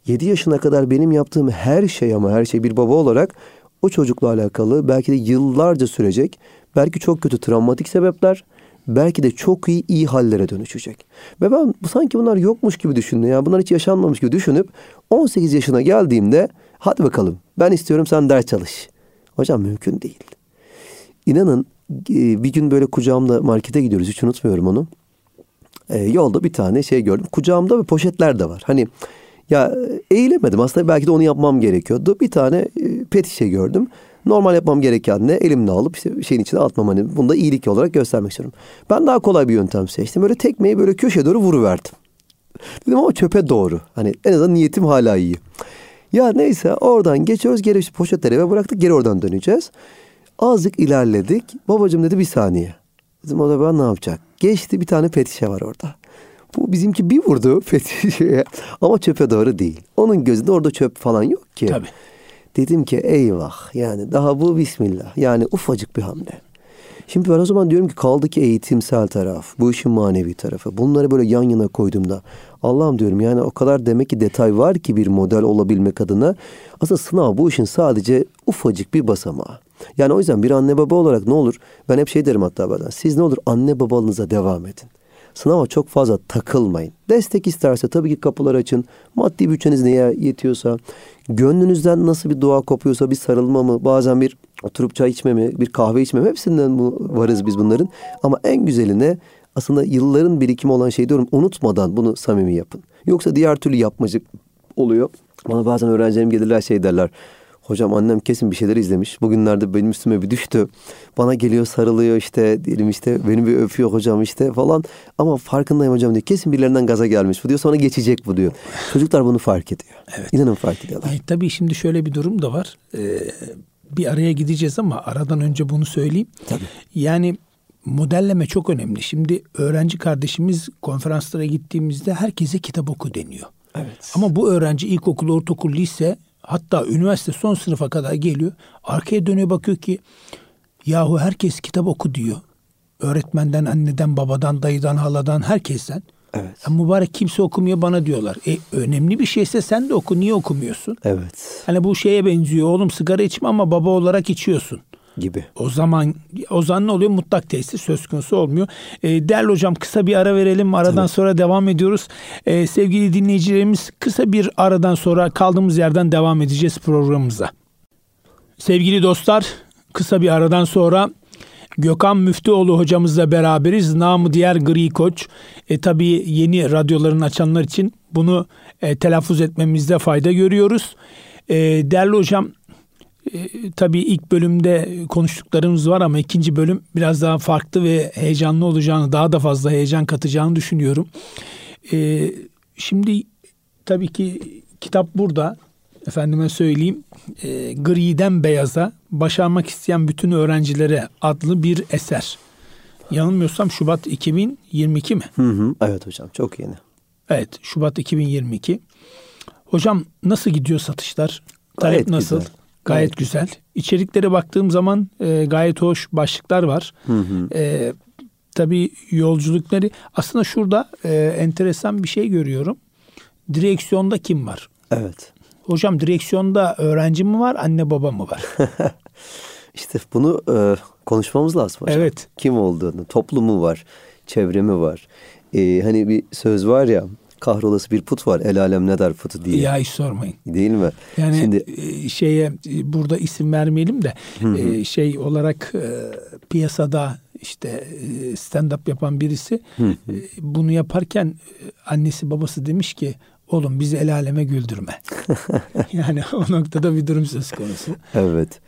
7 yaşına kadar benim yaptığım her şey ama her şey bir baba olarak o çocukla alakalı belki de yıllarca sürecek. Belki çok kötü travmatik sebepler belki de çok iyi iyi hallere dönüşecek. Ve ben sanki bunlar yokmuş gibi düşündüm. Yani bunlar hiç yaşanmamış gibi düşünüp 18 yaşına geldiğimde hadi bakalım ben istiyorum sen ders çalış. Hocam mümkün değil. İnanın e, bir gün böyle kucağımda markete gidiyoruz hiç unutmuyorum onu. E, yolda bir tane şey gördüm. Kucağımda ve poşetler de var. Hani ya eğilemedim aslında belki de onu yapmam gerekiyordu. Bir tane e, pet şişe gördüm. Normal yapmam gereken ne? Elimle alıp işte şeyin içine atmam hani bunu da iyilik olarak göstermek istiyorum. Ben daha kolay bir yöntem seçtim. Böyle tekmeyi böyle köşeye doğru vuruverdim. Dedim ama çöpe doğru. Hani en azından niyetim hala iyi. Ya neyse oradan geçiyoruz geri işte poşetleri eve bıraktık geri oradan döneceğiz. Azıcık ilerledik. Babacığım dedi bir saniye. Dedim o da ben ne yapacak? Geçti bir tane petişe var orada. Bu bizimki bir vurdu petişeye ama çöpe doğru değil. Onun gözünde orada çöp falan yok ki. Tabii. Dedim ki eyvah yani daha bu bismillah. Yani ufacık bir hamle. Şimdi ben o zaman diyorum ki kaldı ki eğitimsel taraf, bu işin manevi tarafı. Bunları böyle yan yana koyduğumda Allah'ım diyorum yani o kadar demek ki detay var ki bir model olabilmek adına. Aslında sınav bu işin sadece ufacık bir basamağı. Yani o yüzden bir anne baba olarak ne olur? Ben hep şey derim hatta bazen. Siz ne olur anne babalığınıza devam edin. Sınava çok fazla takılmayın. Destek isterse tabii ki kapılar açın. Maddi bütçeniz neye yetiyorsa, gönlünüzden nasıl bir dua kopuyorsa bir sarılma mı, bazen bir oturup çay içme mi, bir kahve içme mi hepsinden bu, varız biz bunların. Ama en güzeline aslında yılların birikimi olan şey diyorum unutmadan bunu samimi yapın. Yoksa diğer türlü yapmacık oluyor. Bana bazen öğrencilerim gelirler şey derler. Hocam annem kesin bir şeyler izlemiş. Bugünlerde benim üstüme bir düştü. Bana geliyor sarılıyor işte diyelim işte beni bir öpüyor hocam işte falan. Ama farkındayım hocam diyor. Kesin birilerinden gaza gelmiş bu diyor. Sonra geçecek bu diyor. Çocuklar bunu fark ediyor. Evet. İnanın fark ediyorlar. E, tabii şimdi şöyle bir durum da var. Ee, bir araya gideceğiz ama aradan önce bunu söyleyeyim. Tabii. Yani modelleme çok önemli. Şimdi öğrenci kardeşimiz konferanslara gittiğimizde herkese kitap oku deniyor. Evet. Ama bu öğrenci ilkokul, ortaokul, lise Hatta üniversite son sınıfa kadar geliyor. Arkaya dönüyor bakıyor ki yahu herkes kitap oku diyor. Öğretmenden, anneden, babadan, dayıdan, haladan, herkesten. Evet. Ya mübarek kimse okumuyor bana diyorlar. E önemli bir şeyse sen de oku. Niye okumuyorsun? Evet. Hani bu şeye benziyor. Oğlum sigara içme ama baba olarak içiyorsun gibi. O zaman o zaman ne oluyor? Mutlak tesis söz konusu olmuyor. E, değerli hocam kısa bir ara verelim. Aradan Tabii. sonra devam ediyoruz. E, sevgili dinleyicilerimiz kısa bir aradan sonra kaldığımız yerden devam edeceğiz programımıza. Sevgili dostlar kısa bir aradan sonra Gökhan Müftüoğlu hocamızla beraberiz. Namı diğer Gri Koç. E, tabii yeni radyoların açanlar için bunu e, telaffuz etmemizde fayda görüyoruz. E, değerli hocam tabii ilk bölümde konuştuklarımız var ama ikinci bölüm biraz daha farklı ve heyecanlı olacağını, daha da fazla heyecan katacağını düşünüyorum. E, şimdi tabii ki kitap burada. Efendime söyleyeyim e, griden beyaza başarmak isteyen bütün öğrencilere adlı bir eser. Yanılmıyorsam Şubat 2022 mi? Hı hı, evet hocam çok yeni. Evet Şubat 2022. Hocam nasıl gidiyor satışlar? Talep Gayet nasıl? güzel. Gayet, güzel. İçeriklere baktığım zaman e, gayet hoş başlıklar var. Hı hı. E, tabii yolculukları aslında şurada e, enteresan bir şey görüyorum. Direksiyonda kim var? Evet. Hocam direksiyonda öğrenci mi var, anne baba mı var? İşte bunu e, konuşmamız lazım hocam. Evet. Kim olduğunu, toplumu var, çevremi var. E, hani bir söz var ya, kahrolası bir put var, el alem ne der putu diye. ya hiç sormayın. Değil mi? Yani Şimdi e, şeye e, burada isim vermeyelim de e, şey olarak e, piyasada işte stand-up yapan birisi e, bunu yaparken annesi babası demiş ki oğlum bizi el aleme güldürme. yani o noktada bir durum söz konusu. Evet.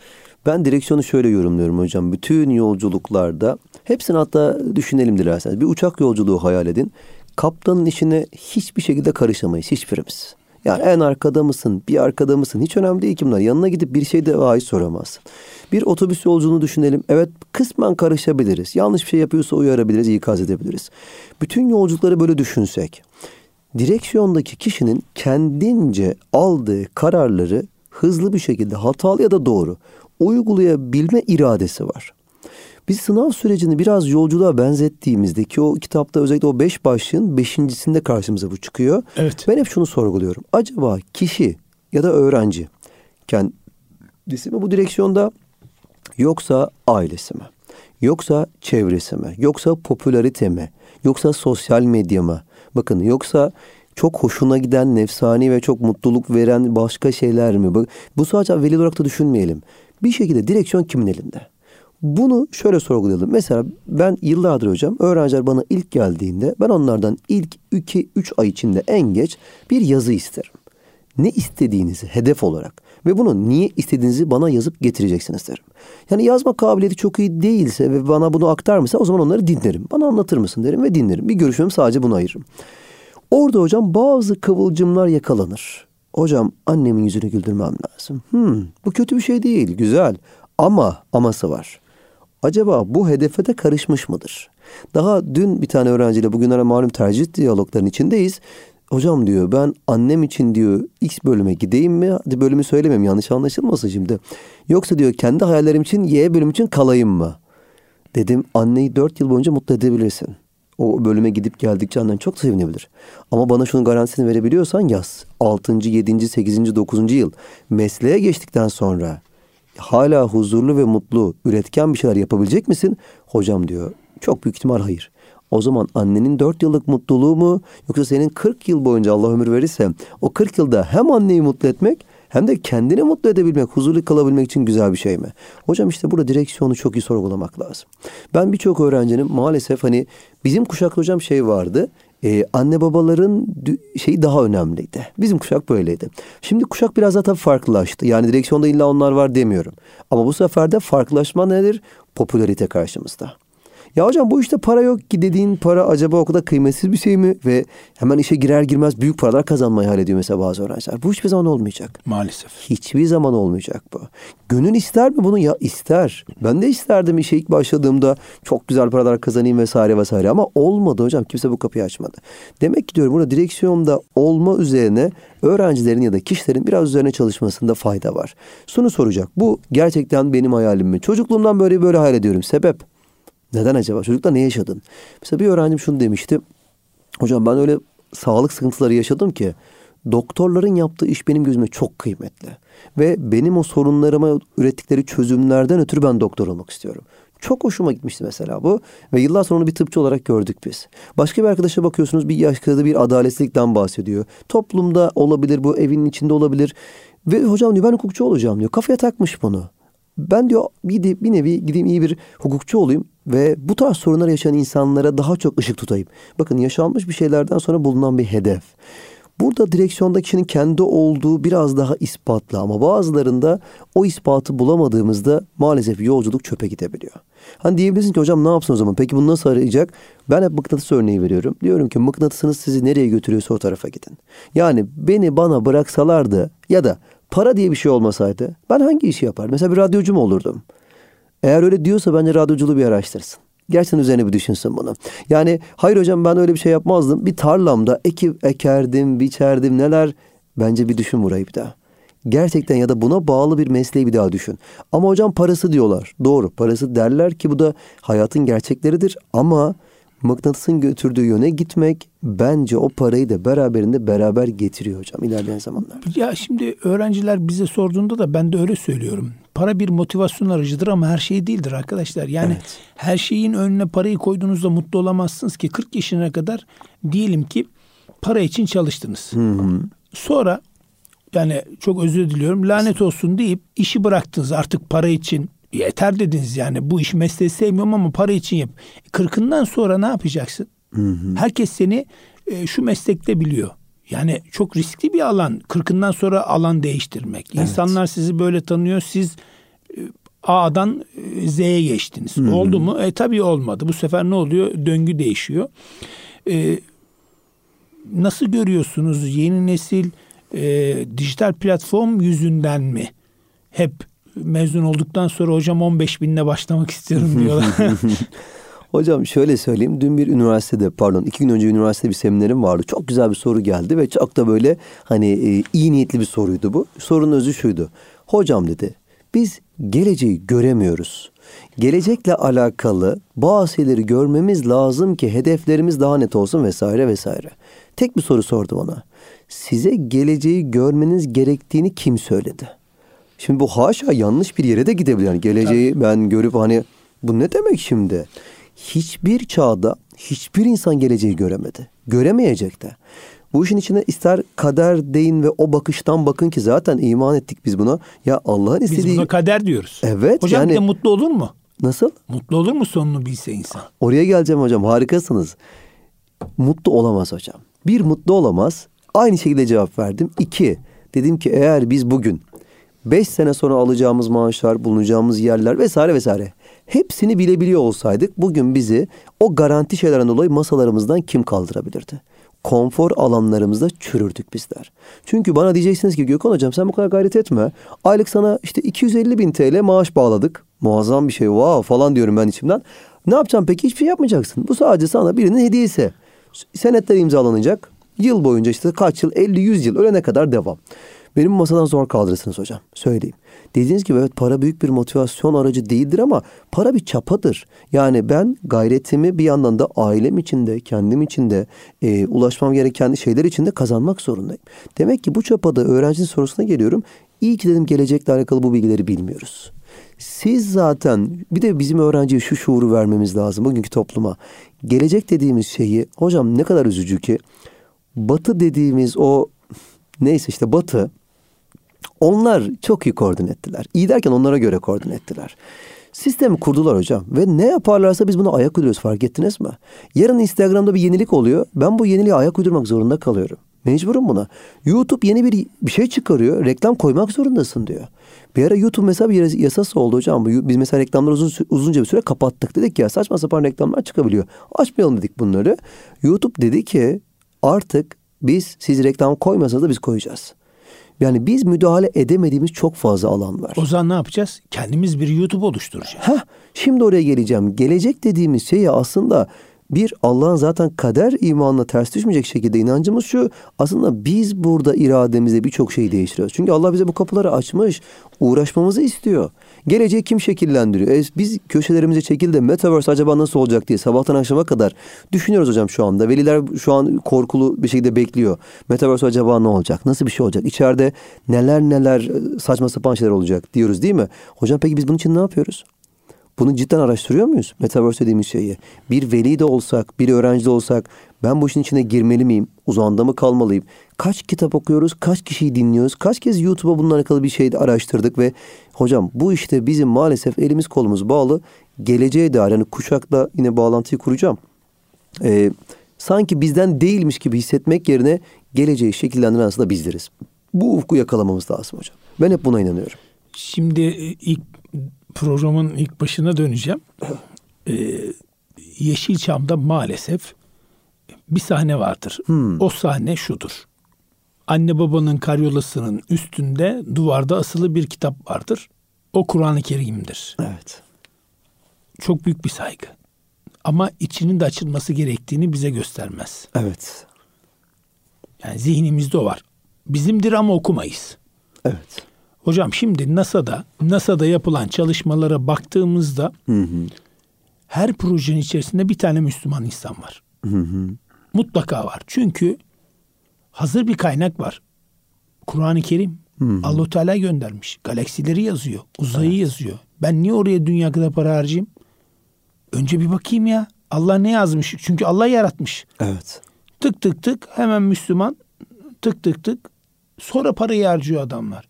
Ben direksiyonu şöyle yorumluyorum hocam. Bütün yolculuklarda hepsini hatta düşünelim dilerseniz. Bir uçak yolculuğu hayal edin. Kaptanın işine hiçbir şekilde karışamayız hiçbirimiz. Yani en arkada mısın, bir arkada mısın hiç önemli değil ki bunlar. Yanına gidip bir şey de ait soramazsın. Bir otobüs yolculuğunu düşünelim. Evet kısmen karışabiliriz. Yanlış bir şey yapıyorsa uyarabiliriz, ikaz edebiliriz. Bütün yolculukları böyle düşünsek. Direksiyondaki kişinin kendince aldığı kararları hızlı bir şekilde hatalı ya da doğru uygulayabilme iradesi var. Biz sınav sürecini biraz yolculuğa benzettiğimizde ki o kitapta özellikle o beş başlığın beşincisinde karşımıza bu çıkıyor. Evet. Ben hep şunu sorguluyorum. Acaba kişi ya da öğrenci kendisi mi bu direksiyonda yoksa ailesi mi? Yoksa çevresi mi? Yoksa popülarite mi? Yoksa sosyal medya mı? Bakın yoksa çok hoşuna giden nefsani ve çok mutluluk veren başka şeyler mi? Bu, bu sadece veli olarak da düşünmeyelim. Bir şekilde direksiyon kimin elinde? Bunu şöyle sorgulayalım. Mesela ben yıllardır hocam öğrenciler bana ilk geldiğinde ben onlardan ilk 2-3 ay içinde en geç bir yazı isterim. Ne istediğinizi hedef olarak ve bunu niye istediğinizi bana yazıp getireceksiniz derim. Yani yazma kabiliyeti çok iyi değilse ve bana bunu aktar o zaman onları dinlerim. Bana anlatır mısın derim ve dinlerim. Bir görüşmemi sadece buna ayırırım. Orada hocam bazı kıvılcımlar yakalanır. Hocam annemin yüzünü güldürmem lazım. Hmm, bu kötü bir şey değil, güzel. Ama aması var. Acaba bu hedefe de karışmış mıdır? Daha dün bir tane öğrenciyle bugünlere malum tercih diyalogların içindeyiz. Hocam diyor ben annem için diyor X bölüme gideyim mi? Hadi bölümü söylemeyeyim yanlış anlaşılmasın şimdi. Yoksa diyor kendi hayallerim için Y bölüm için kalayım mı? Dedim anneyi dört yıl boyunca mutlu edebilirsin. O bölüme gidip geldikçe annen çok sevinebilir. Ama bana şunun garantisini verebiliyorsan yaz. 6. 7. 8. 9. yıl mesleğe geçtikten sonra hala huzurlu ve mutlu, üretken bir şeyler yapabilecek misin? Hocam diyor çok büyük ihtimal hayır. O zaman annenin 4 yıllık mutluluğu mu yoksa senin 40 yıl boyunca Allah ömür verirse o 40 yılda hem anneyi mutlu etmek hem de kendini mutlu edebilmek, huzurlu kalabilmek için güzel bir şey mi? Hocam işte burada direksiyonu çok iyi sorgulamak lazım. Ben birçok öğrencinin maalesef hani bizim kuşakta hocam şey vardı. Ee, anne babaların şeyi daha önemliydi. Bizim kuşak böyleydi. Şimdi kuşak biraz daha tabii farklılaştı. Yani direksiyonda illa onlar var demiyorum. Ama bu sefer de farklılaşma nedir? Popülarite karşımızda. Ya hocam bu işte para yok ki dediğin para acaba o kadar kıymetsiz bir şey mi? Ve hemen işe girer girmez büyük paralar kazanmayı hayal ediyor mesela bazı öğrenciler. Bu hiçbir zaman olmayacak. Maalesef. Hiçbir zaman olmayacak bu. Gönül ister mi bunu? Ya ister. Ben de isterdim işe ilk başladığımda çok güzel paralar kazanayım vesaire vesaire. Ama olmadı hocam. Kimse bu kapıyı açmadı. Demek ki diyorum burada direksiyonda olma üzerine öğrencilerin ya da kişilerin biraz üzerine çalışmasında fayda var. Şunu soracak. Bu gerçekten benim hayalim mi? Çocukluğumdan böyle böyle hayal ediyorum. Sebep? Neden acaba? Çocukta ne yaşadın? Mesela bir öğrencim şunu demişti. Hocam ben öyle sağlık sıkıntıları yaşadım ki doktorların yaptığı iş benim gözümde çok kıymetli. Ve benim o sorunlarıma ürettikleri çözümlerden ötürü ben doktor olmak istiyorum. Çok hoşuma gitmişti mesela bu. Ve yıllar sonra onu bir tıpçı olarak gördük biz. Başka bir arkadaşa bakıyorsunuz bir yaşlı bir adaletsizlikten bahsediyor. Toplumda olabilir bu evinin içinde olabilir. Ve hocam diyor ben hukukçu olacağım diyor. Kafaya takmış bunu. Ben diyor de, bir nevi gideyim iyi bir hukukçu olayım ve bu tarz sorunlar yaşayan insanlara daha çok ışık tutayım. Bakın yaşanmış bir şeylerden sonra bulunan bir hedef. Burada direksiyonda kişinin kendi olduğu biraz daha ispatlı ama bazılarında o ispatı bulamadığımızda maalesef yolculuk çöpe gidebiliyor. Hani diyebilirsin ki hocam ne yapsın o zaman? Peki bunu nasıl arayacak? Ben hep mıknatıs örneği veriyorum. Diyorum ki mıknatısınız sizi nereye götürüyorsa o tarafa gidin. Yani beni bana bıraksalardı ya da para diye bir şey olmasaydı ben hangi işi yapardım? Mesela bir radyocu mu olurdum? Eğer öyle diyorsa bence radyoculuğu bir araştırsın. Gerçekten üzerine bir düşünsün bunu. Yani hayır hocam ben öyle bir şey yapmazdım. Bir tarlamda ekip ekerdim, biçerdim neler. Bence bir düşün burayı bir daha. Gerçekten ya da buna bağlı bir mesleği bir daha düşün. Ama hocam parası diyorlar. Doğru parası derler ki bu da hayatın gerçekleridir. Ama mıknatısın götürdüğü yöne gitmek bence o parayı da beraberinde beraber getiriyor hocam ilerleyen zamanlarda. Ya şimdi öğrenciler bize sorduğunda da ben de öyle söylüyorum. Para bir motivasyon aracıdır ama her şey değildir arkadaşlar. Yani evet. her şeyin önüne parayı koyduğunuzda mutlu olamazsınız ki 40 yaşına kadar diyelim ki para için çalıştınız. Hı hı. Sonra yani çok özür diliyorum lanet olsun deyip işi bıraktınız artık para için yeter dediniz yani bu iş mesleği sevmiyorum ama para için yap. Kırkından sonra ne yapacaksın? Hı hı. Herkes seni e, şu meslekte biliyor. Yani çok riskli bir alan. Kırkından sonra alan değiştirmek. Evet. İnsanlar sizi böyle tanıyor. Siz e, A'dan e, Z'ye geçtiniz. Hı hı. Oldu mu? E tabii olmadı. Bu sefer ne oluyor? Döngü değişiyor. E, nasıl görüyorsunuz yeni nesil e, dijital platform yüzünden mi? Hep mezun olduktan sonra hocam 15 binle başlamak istiyorum diyorlar. Hocam şöyle söyleyeyim. Dün bir üniversitede pardon iki gün önce üniversitede bir seminerim vardı. Çok güzel bir soru geldi ve çok da böyle hani e, iyi niyetli bir soruydu bu. Sorunun özü şuydu. Hocam dedi biz geleceği göremiyoruz. Gelecekle alakalı bazı şeyleri görmemiz lazım ki hedeflerimiz daha net olsun vesaire vesaire. Tek bir soru sordu bana. Size geleceği görmeniz gerektiğini kim söyledi? Şimdi bu haşa yanlış bir yere de gidebilir. Yani geleceği Tabii. ben görüp hani bu ne demek şimdi? Hiçbir çağda hiçbir insan geleceği göremedi. Göremeyecek de. Bu işin içine ister kader deyin ve o bakıştan bakın ki zaten iman ettik biz buna. Ya Allah'ın istediği... Biz buna kader diyoruz. Evet. Hocam yani... de mutlu olur mu? Nasıl? Mutlu olur mu sonunu bilse insan? Oraya geleceğim hocam harikasınız. Mutlu olamaz hocam. Bir mutlu olamaz. Aynı şekilde cevap verdim. İki, dedim ki eğer biz bugün 5 sene sonra alacağımız maaşlar, bulunacağımız yerler vesaire vesaire. Hepsini bilebiliyor olsaydık bugün bizi o garanti şeylerden dolayı masalarımızdan kim kaldırabilirdi? Konfor alanlarımızda çürürdük bizler. Çünkü bana diyeceksiniz ki Gökhan hocam sen bu kadar gayret etme. Aylık sana işte 250 bin TL maaş bağladık. Muazzam bir şey wow falan diyorum ben içimden. Ne yapacağım peki? Hiçbir şey yapmayacaksın. Bu sadece sana birinin hediyesi. Senetler imzalanacak. Yıl boyunca işte kaç yıl? 50-100 yıl ölene kadar devam. Benim masadan zor kaldırırsınız hocam. Söyleyeyim. Dediğiniz gibi evet para büyük bir motivasyon aracı değildir ama para bir çapadır. Yani ben gayretimi bir yandan da ailem içinde, kendim içinde, e, ulaşmam gereken şeyler içinde kazanmak zorundayım. Demek ki bu çapada öğrencinin sorusuna geliyorum. İyi ki dedim gelecekle alakalı bu bilgileri bilmiyoruz. Siz zaten bir de bizim öğrenciye şu şuuru vermemiz lazım bugünkü topluma. Gelecek dediğimiz şeyi hocam ne kadar üzücü ki batı dediğimiz o neyse işte batı onlar çok iyi koordine ettiler. İyi derken onlara göre koordine ettiler. Sistemi kurdular hocam ve ne yaparlarsa biz buna ayak uyduruyoruz fark ettiniz mi? Yarın Instagram'da bir yenilik oluyor. Ben bu yeniliğe ayak uydurmak zorunda kalıyorum. Mecburum buna. YouTube yeni bir bir şey çıkarıyor. Reklam koymak zorundasın diyor. Bir ara YouTube mesela bir yasası oldu hocam. Biz mesela reklamları uzun, uzunca bir süre kapattık. Dedik ya saçma sapan reklamlar çıkabiliyor. Açmayalım dedik bunları. YouTube dedi ki artık biz siz reklam koymasanız da biz koyacağız. Yani biz müdahale edemediğimiz çok fazla alan var. O zaman ne yapacağız? Kendimiz bir YouTube oluşturacağız. Heh, şimdi oraya geleceğim. Gelecek dediğimiz şey aslında bir Allah'ın zaten kader imanına ters düşmeyecek şekilde inancımız şu. Aslında biz burada irademizde birçok şeyi değiştiriyoruz. Çünkü Allah bize bu kapıları açmış. Uğraşmamızı istiyor. Geleceği kim şekillendiriyor? E, biz köşelerimize çekildi. Metaverse acaba nasıl olacak diye sabahtan akşama kadar düşünüyoruz hocam şu anda. Veliler şu an korkulu bir şekilde bekliyor. Metaverse acaba ne olacak? Nasıl bir şey olacak? İçeride neler neler e, saçma sapan şeyler olacak diyoruz değil mi? Hocam peki biz bunun için ne yapıyoruz? Bunu cidden araştırıyor muyuz? Metaverse dediğimiz şeyi. Bir veli de olsak, bir öğrenci de olsak ben bu işin içine girmeli miyim? Uzağında mı kalmalıyım? Kaç kitap okuyoruz? Kaç kişiyi dinliyoruz? Kaç kez YouTube'a bununla alakalı bir şey araştırdık ve hocam bu işte bizim maalesef elimiz kolumuz bağlı. Geleceğe dair yani kuşakla yine bağlantıyı kuracağım. Ee, sanki bizden değilmiş gibi hissetmek yerine geleceği şekillendiren aslında bizleriz. Bu ufku yakalamamız lazım hocam. Ben hep buna inanıyorum. Şimdi e, ilk programın ilk başına döneceğim. Ee, Yeşilçam'da maalesef bir sahne vardır. Hmm. O sahne şudur. Anne babanın karyolasının üstünde duvarda asılı bir kitap vardır. O Kur'an-ı Kerim'dir. Evet. Çok büyük bir saygı. Ama içinin de açılması gerektiğini bize göstermez. Evet. Yani zihnimizde o var. Bizimdir ama okumayız. Evet. Hocam şimdi NASA'da NASA'da yapılan çalışmalara baktığımızda hı hı. her projenin içerisinde bir tane Müslüman insan var. Hı hı. Mutlaka var. Çünkü hazır bir kaynak var. Kur'an-ı Kerim. allah Teala göndermiş. Galaksileri yazıyor. Uzayı evet. yazıyor. Ben niye oraya dünya kadar para harcayayım? Önce bir bakayım ya. Allah ne yazmış? Çünkü Allah yaratmış. Evet. Tık tık tık hemen Müslüman tık tık tık sonra parayı harcıyor adamlar.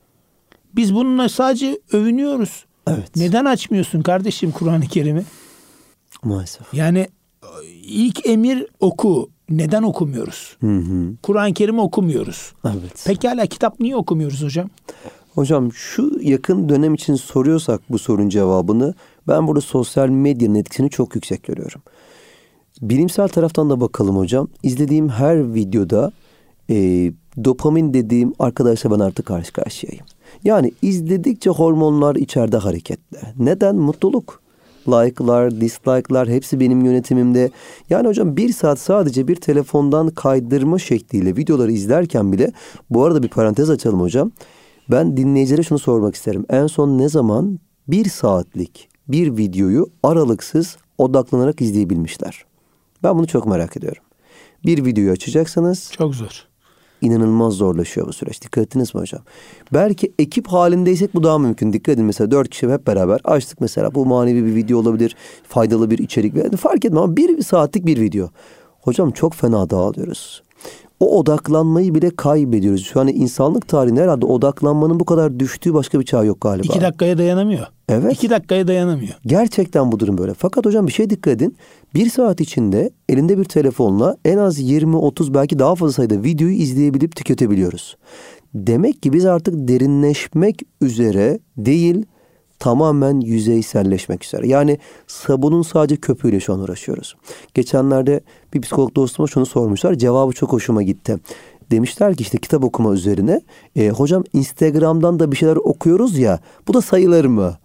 Biz bununla sadece övünüyoruz. Evet. Neden açmıyorsun kardeşim Kur'an-ı Kerim'i? Maalesef. Yani ilk emir oku. Neden okumuyoruz? Kur'an-ı Kerim'i okumuyoruz. Evet. Pekala kitap niye okumuyoruz hocam? Hocam şu yakın dönem için soruyorsak bu sorun cevabını ben burada sosyal medyanın etkisini çok yüksek görüyorum. Bilimsel taraftan da bakalım hocam. İzlediğim her videoda e, dopamin dediğim arkadaşla ben artık karşı karşıyayım. Yani izledikçe hormonlar içeride hareketli. Neden? Mutluluk. Like'lar, dislike'lar hepsi benim yönetimimde. Yani hocam bir saat sadece bir telefondan kaydırma şekliyle videoları izlerken bile bu arada bir parantez açalım hocam. Ben dinleyicilere şunu sormak isterim. En son ne zaman bir saatlik bir videoyu aralıksız odaklanarak izleyebilmişler? Ben bunu çok merak ediyorum. Bir videoyu açacaksınız. Çok zor inanılmaz zorlaşıyor bu süreç. Dikkat ettiniz mi hocam? Belki ekip halindeysek bu daha mümkün. Dikkat edin mesela dört kişi hep beraber açtık mesela. Bu manevi bir video olabilir. Faydalı bir içerik. Fark etmem ama bir saatlik bir video. Hocam çok fena dağılıyoruz o odaklanmayı bile kaybediyoruz. Şu an insanlık tarihinde herhalde odaklanmanın bu kadar düştüğü başka bir çağ yok galiba. İki dakikaya dayanamıyor. Evet. İki dakikaya dayanamıyor. Gerçekten bu durum böyle. Fakat hocam bir şey dikkat edin. Bir saat içinde elinde bir telefonla en az 20-30 belki daha fazla sayıda videoyu izleyebilip tüketebiliyoruz. Demek ki biz artık derinleşmek üzere değil tamamen yüzeyselleşmek üzere. Yani sabunun sadece köpüğüyle şu an uğraşıyoruz. Geçenlerde bir psikolog dostuma şunu sormuşlar. Cevabı çok hoşuma gitti. Demişler ki işte kitap okuma üzerine. E, hocam Instagram'dan da bir şeyler okuyoruz ya. Bu da sayılır mı?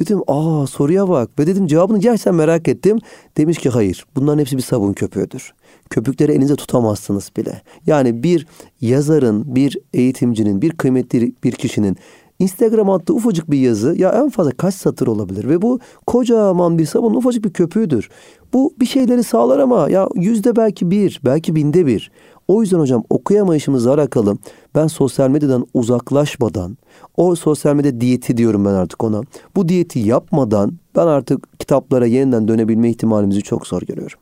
Dedim aa soruya bak. Ve dedim cevabını gerçekten merak ettim. Demiş ki hayır. Bunların hepsi bir sabun köpüğüdür. Köpükleri elinize tutamazsınız bile. Yani bir yazarın, bir eğitimcinin, bir kıymetli bir kişinin Instagram attığı ufacık bir yazı ya en fazla kaç satır olabilir ve bu kocaman bir sabun ufacık bir köpüğüdür. Bu bir şeyleri sağlar ama ya yüzde belki bir, belki binde bir. O yüzden hocam okuyamayışımızla alakalı ben sosyal medyadan uzaklaşmadan, o sosyal medya diyeti diyorum ben artık ona. Bu diyeti yapmadan ben artık kitaplara yeniden dönebilme ihtimalimizi çok zor görüyorum.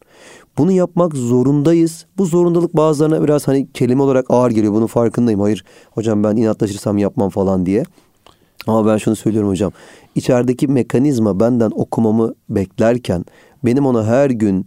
Bunu yapmak zorundayız. Bu zorundalık bazılarına biraz hani kelime olarak ağır geliyor. Bunun farkındayım. Hayır hocam ben inatlaşırsam yapmam falan diye. Ama ben şunu söylüyorum hocam. İçerideki mekanizma benden okumamı beklerken benim ona her gün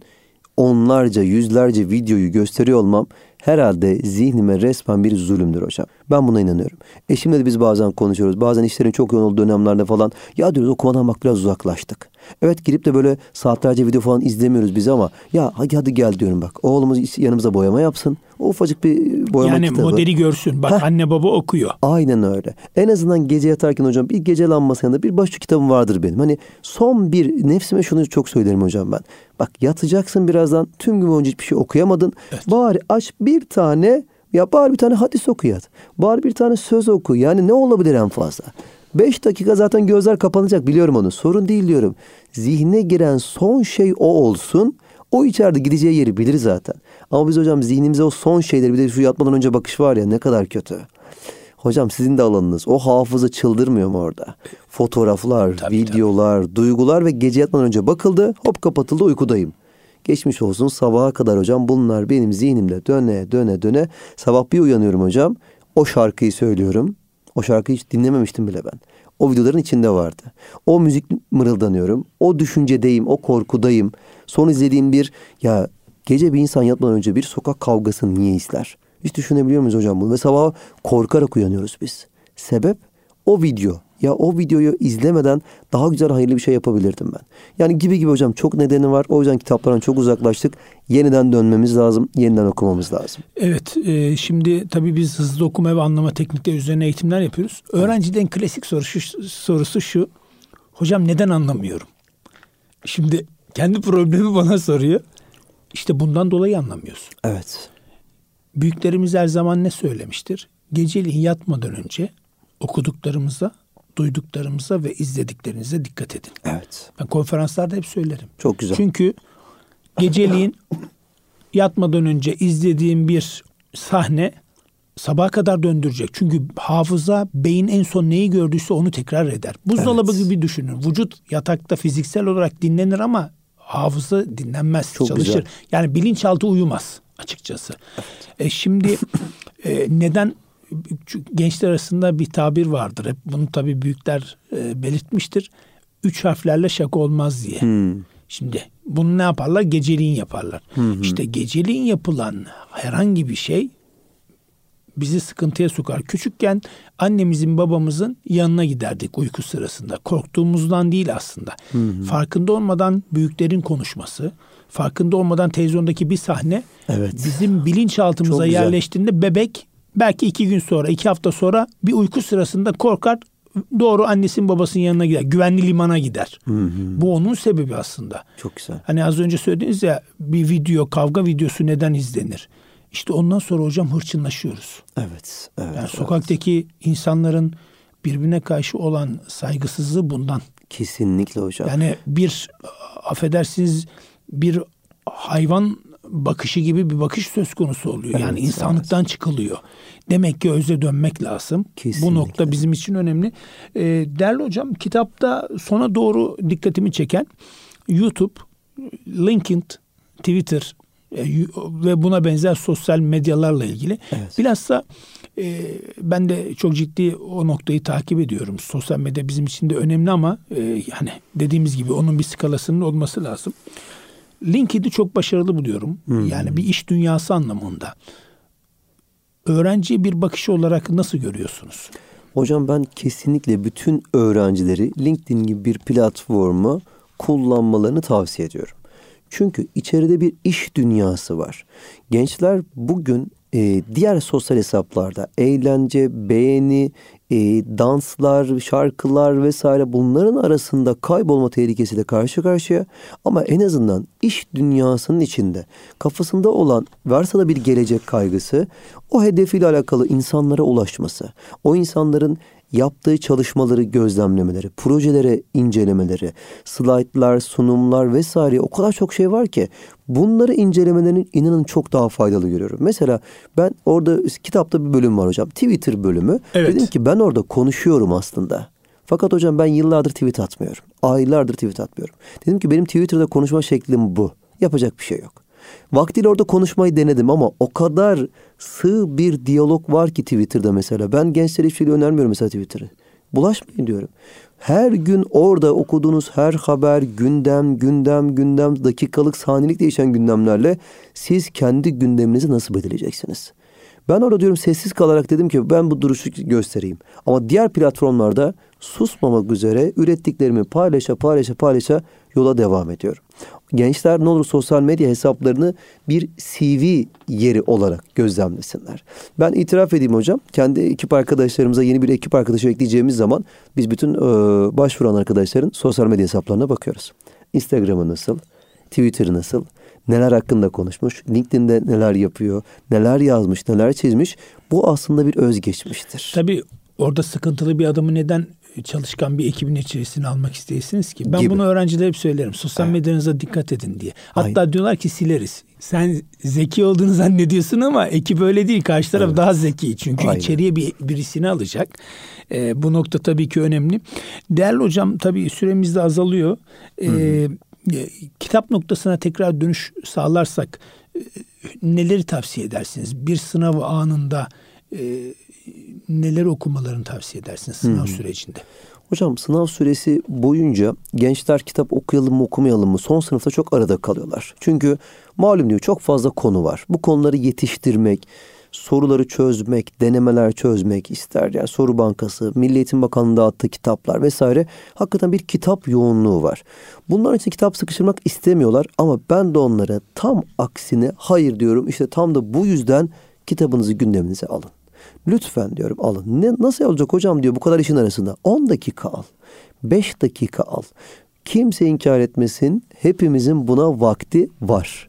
onlarca, yüzlerce videoyu gösteriyor olmam herhalde zihnime resmen bir zulümdür hocam. Ben buna inanıyorum. Eşimle de biz bazen konuşuyoruz. Bazen işlerin çok yoğun olduğu dönemlerde falan ya diyoruz okumadan bak biraz uzaklaştık. Evet girip de böyle saatlerce video falan izlemiyoruz biz ama ya hadi hadi gel diyorum bak. Oğlumuz yanımıza boyama yapsın. O ufacık bir boyama yani kitabı. Yani modeli görsün. Bak Heh. anne baba okuyor. Aynen öyle. En azından gece yatarken hocam bir gece lambası yanında bir başucu kitabım vardır benim. Hani son bir nefsime şunu çok söylerim hocam ben. Bak yatacaksın birazdan tüm gün boyunca hiçbir şey okuyamadın. Evet. Bari aç bir tane ya bari bir tane hadis oku yat. Bari bir tane söz oku. Yani ne olabilir en fazla? Beş dakika zaten gözler kapanacak biliyorum onu. Sorun değil diyorum. Zihne giren son şey o olsun. O içeride gideceği yeri bilir zaten. Ama biz hocam zihnimize o son şeyleri bir de şu yatmadan önce bakış var ya ne kadar kötü. Hocam sizin de alanınız. O hafıza çıldırmıyor mu orada? Fotoğraflar, Tabii, videolar, duygular ve gece yatmadan önce bakıldı. Hop kapatıldı uykudayım. Geçmiş olsun sabaha kadar hocam bunlar benim zihnimde döne döne döne. Sabah bir uyanıyorum hocam. O şarkıyı söylüyorum. O şarkıyı hiç dinlememiştim bile ben. O videoların içinde vardı. O müzik mırıldanıyorum. O düşüncedeyim, o korkudayım. Son izlediğim bir ya gece bir insan yatmadan önce bir sokak kavgasını niye izler? Hiç düşünebiliyor muyuz hocam bunu? Ve sabah korkarak uyanıyoruz biz. Sebep o video. Ya o videoyu izlemeden daha güzel hayırlı bir şey yapabilirdim ben. Yani gibi gibi hocam çok nedeni var. O yüzden kitaplardan çok uzaklaştık. Yeniden dönmemiz lazım. Yeniden okumamız lazım. Evet. E, şimdi tabii biz hızlı okuma ve anlama teknikleri üzerine eğitimler yapıyoruz. Öğrenciden klasik soru şu, sorusu şu. Hocam neden anlamıyorum? Şimdi kendi problemi bana soruyor. İşte bundan dolayı anlamıyorsun. Evet. Büyüklerimiz her zaman ne söylemiştir? Geceliğin yatmadan önce okuduklarımıza, duyduklarımıza ve izlediklerinize dikkat edin. Evet. Ben konferanslarda hep söylerim. Çok güzel. Çünkü geceliğin yatmadan önce izlediğim bir sahne sabaha kadar döndürecek. Çünkü hafıza beyin en son neyi gördüyse onu tekrar eder. Buzdolabı Evet. gibi düşünün. Vücut yatakta fiziksel olarak dinlenir ama hafıza dinlenmez, Çok çalışır. güzel. Yani bilinçaltı uyumaz açıkçası. E şimdi e, neden gençler arasında bir tabir vardır. Hep bunu tabii büyükler e, belirtmiştir. Üç harflerle şaka olmaz diye. Hmm. Şimdi bunu ne yaparlar? Geceliğin yaparlar. İşte geceliğin yapılan herhangi bir şey bizi sıkıntıya sokar. Küçükken annemizin babamızın yanına giderdik uyku sırasında. Korktuğumuzdan değil aslında. Farkında olmadan büyüklerin konuşması, farkında olmadan televizyondaki bir sahne Evet. bizim bilinçaltımıza yerleştiğinde bebek belki iki gün sonra, iki hafta sonra bir uyku sırasında korkar doğru annesinin babasının yanına gider. Güvenli limana gider. Bu onun sebebi aslında. Çok güzel. Hani az önce söylediniz ya bir video, kavga videosu neden izlenir? İşte ondan sonra hocam hırçınlaşıyoruz. Evet. Evet. Yani evet. sokaktaki insanların birbirine karşı olan saygısızlığı bundan. Kesinlikle hocam. Yani bir affedersiniz bir hayvan bakışı gibi bir bakış söz konusu oluyor. Evet, yani insanlıktan çıkılıyor. Demek ki özle dönmek lazım. Kesinlikle. Bu nokta bizim için önemli. Ee, değerli hocam kitapta sona doğru dikkatimi çeken YouTube, LinkedIn, Twitter e, ve buna benzer sosyal medyalarla ilgili. Evet. Bilhassa e, ben de çok ciddi o noktayı takip ediyorum. Sosyal medya bizim için de önemli ama e, yani dediğimiz gibi onun bir skalasının olması lazım. LinkedIn'i çok başarılı buluyorum. Yani bir iş dünyası anlamında. Öğrenciye bir bakışı olarak nasıl görüyorsunuz? Hocam ben kesinlikle bütün öğrencileri LinkedIn gibi bir platformu kullanmalarını tavsiye ediyorum. Çünkü içeride bir iş dünyası var. Gençler bugün e, diğer sosyal hesaplarda eğlence, beğeni, e, danslar, şarkılar vesaire bunların arasında kaybolma tehlikesiyle karşı karşıya. Ama en azından iş dünyasının içinde kafasında olan varsa da bir gelecek kaygısı o hedefiyle alakalı insanlara ulaşması, o insanların yaptığı çalışmaları gözlemlemeleri, projelere incelemeleri, slaytlar, sunumlar vesaire o kadar çok şey var ki bunları incelemelerinin inanın çok daha faydalı görüyorum. Mesela ben orada kitapta bir bölüm var hocam. Twitter bölümü. Evet. Dedim ki ben orada konuşuyorum aslında. Fakat hocam ben yıllardır tweet atmıyorum. Aylardır tweet atmıyorum. Dedim ki benim Twitter'da konuşma şeklim bu. Yapacak bir şey yok. Vaktiyle orada konuşmayı denedim ama o kadar sığ bir diyalog var ki Twitter'da mesela. Ben gençlere hiçbir şey önermiyorum mesela Twitter'ı. Bulaşmayın diyorum. Her gün orada okuduğunuz her haber, gündem, gündem, gündem, dakikalık, saniyelik değişen gündemlerle siz kendi gündeminizi nasıl belirleyeceksiniz? Ben orada diyorum sessiz kalarak dedim ki ben bu duruşu göstereyim. Ama diğer platformlarda susmamak üzere ürettiklerimi paylaşa paylaşa paylaşa yola devam ediyorum. Gençler ne olur sosyal medya hesaplarını bir CV yeri olarak gözlemlesinler. Ben itiraf edeyim hocam. Kendi ekip arkadaşlarımıza yeni bir ekip arkadaşı ekleyeceğimiz zaman biz bütün e, başvuran arkadaşların sosyal medya hesaplarına bakıyoruz. Instagram'ı nasıl? Twitter nasıl? Neler hakkında konuşmuş? LinkedIn'de neler yapıyor? Neler yazmış? Neler çizmiş? Bu aslında bir özgeçmiştir. Tabii orada sıkıntılı bir adamı neden çalışkan bir ekibin içerisine almak isteyesiniz ki. Ben Gibi. bunu öğrencilere hep söylerim. Sosyal evet. medyanıza dikkat edin diye. Hatta Aynen. diyorlar ki sileriz. Sen zeki olduğunu zannediyorsun ama ekip öyle değil. Karşı taraf evet. daha zeki. Çünkü Aynen. içeriye bir birisini alacak. Ee, bu nokta tabii ki önemli. Değerli hocam tabii süremiz de azalıyor. Ee, kitap noktasına tekrar dönüş sağlarsak e, neleri tavsiye edersiniz? Bir sınav anında e, neler okumalarını tavsiye edersiniz sınav hmm. sürecinde? Hocam sınav süresi boyunca gençler kitap okuyalım mı okumayalım mı son sınıfta çok arada kalıyorlar. Çünkü malum diyor çok fazla konu var. Bu konuları yetiştirmek, soruları çözmek, denemeler çözmek ister. Yani soru bankası, Milli Eğitim Bakanlığı dağıttığı kitaplar vesaire. Hakikaten bir kitap yoğunluğu var. Bunların için kitap sıkıştırmak istemiyorlar ama ben de onlara tam aksine hayır diyorum. İşte tam da bu yüzden kitabınızı gündeminize alın. Lütfen diyorum alın. Ne, nasıl olacak hocam diyor bu kadar işin arasında. 10 dakika al. 5 dakika al. Kimse inkar etmesin. Hepimizin buna vakti var.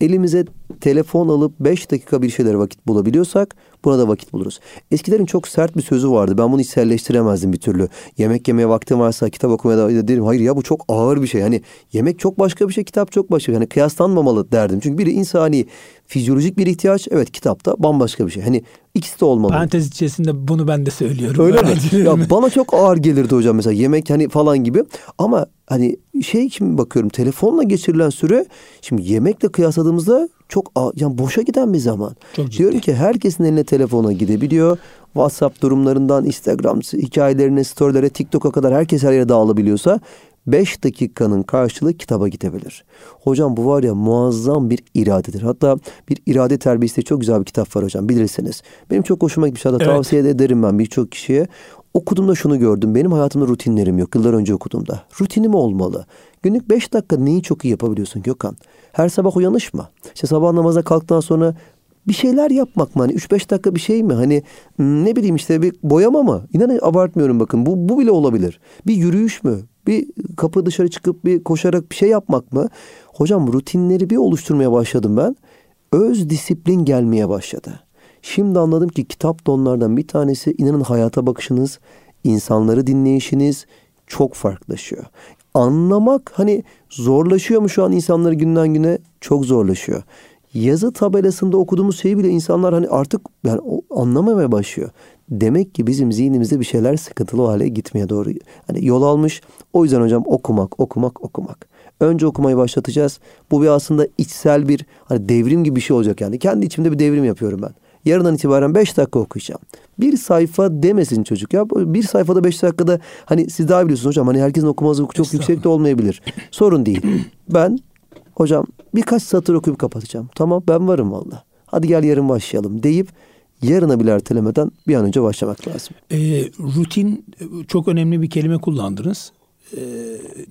Elimize telefon alıp 5 dakika bir şeylere vakit bulabiliyorsak buna da vakit buluruz. Eskilerin çok sert bir sözü vardı. Ben bunu içselleştiremezdim bir türlü. Yemek yemeye vaktim varsa kitap okumaya da derim. Hayır ya bu çok ağır bir şey. Hani yemek çok başka bir şey, kitap çok başka bir şey. Hani kıyaslanmamalı derdim. Çünkü biri insani fizyolojik bir ihtiyaç. Evet kitapta bambaşka bir şey. Hani ikisi de olmalı. Parantez içerisinde bunu ben de söylüyorum. Öyle mi? ya bana çok ağır gelirdi hocam mesela yemek hani falan gibi. Ama hani şey şimdi bakıyorum telefonla geçirilen süre şimdi yemekle kıyasladığımızda çok yani boşa giden bir zaman. Çok ciddi. Diyorum ki herkesin eline telefona gidebiliyor. WhatsApp durumlarından Instagram hikayelerine, storylere, TikTok'a kadar herkes her yere dağılabiliyorsa 5 dakikanın karşılığı kitaba gidebilir. Hocam bu var ya muazzam bir iradedir. Hatta bir irade terbiyesi çok güzel bir kitap var hocam bilirsiniz. Benim çok hoşuma gitmiş. Hatta evet. tavsiye ederim ben birçok kişiye. Okuduğumda şunu gördüm. Benim hayatımda rutinlerim yok. Yıllar önce okuduğumda. Rutinim olmalı. Günlük 5 dakika neyi çok iyi yapabiliyorsun Gökhan? Her sabah uyanış mı? İşte sabah namaza kalktıktan sonra bir şeyler yapmak mı? Hani 3-5 dakika bir şey mi? Hani hmm, ne bileyim işte bir boyama mı? İnanın abartmıyorum bakın. Bu, bu bile olabilir. Bir yürüyüş mü? Bir kapı dışarı çıkıp bir koşarak bir şey yapmak mı? Hocam rutinleri bir oluşturmaya başladım ben. Öz disiplin gelmeye başladı. Şimdi anladım ki kitap da onlardan bir tanesi. İnanın hayata bakışınız, insanları dinleyişiniz çok farklılaşıyor. Anlamak hani zorlaşıyor mu şu an insanları günden güne? Çok zorlaşıyor. Yazı tabelasında okuduğumuz şeyi bile insanlar hani artık yani anlamamaya başlıyor. Demek ki bizim zihnimizde bir şeyler sıkıntılı hale gitmeye doğru hani yol almış. O yüzden hocam okumak, okumak, okumak. Önce okumayı başlatacağız. Bu bir aslında içsel bir hani devrim gibi bir şey olacak yani. Kendi içimde bir devrim yapıyorum ben. Yarından itibaren 5 dakika okuyacağım. Bir sayfa demesin çocuk ya. Bir sayfada 5 dakikada hani siz daha biliyorsunuz hocam. Hani herkesin okuma hızı çok yüksek de olmayabilir. Sorun değil. Ben hocam birkaç satır okuyup kapatacağım. Tamam ben varım valla. Hadi gel yarın başlayalım deyip yarına bile ertelemeden bir an önce başlamak lazım. E, rutin çok önemli bir kelime kullandınız. E,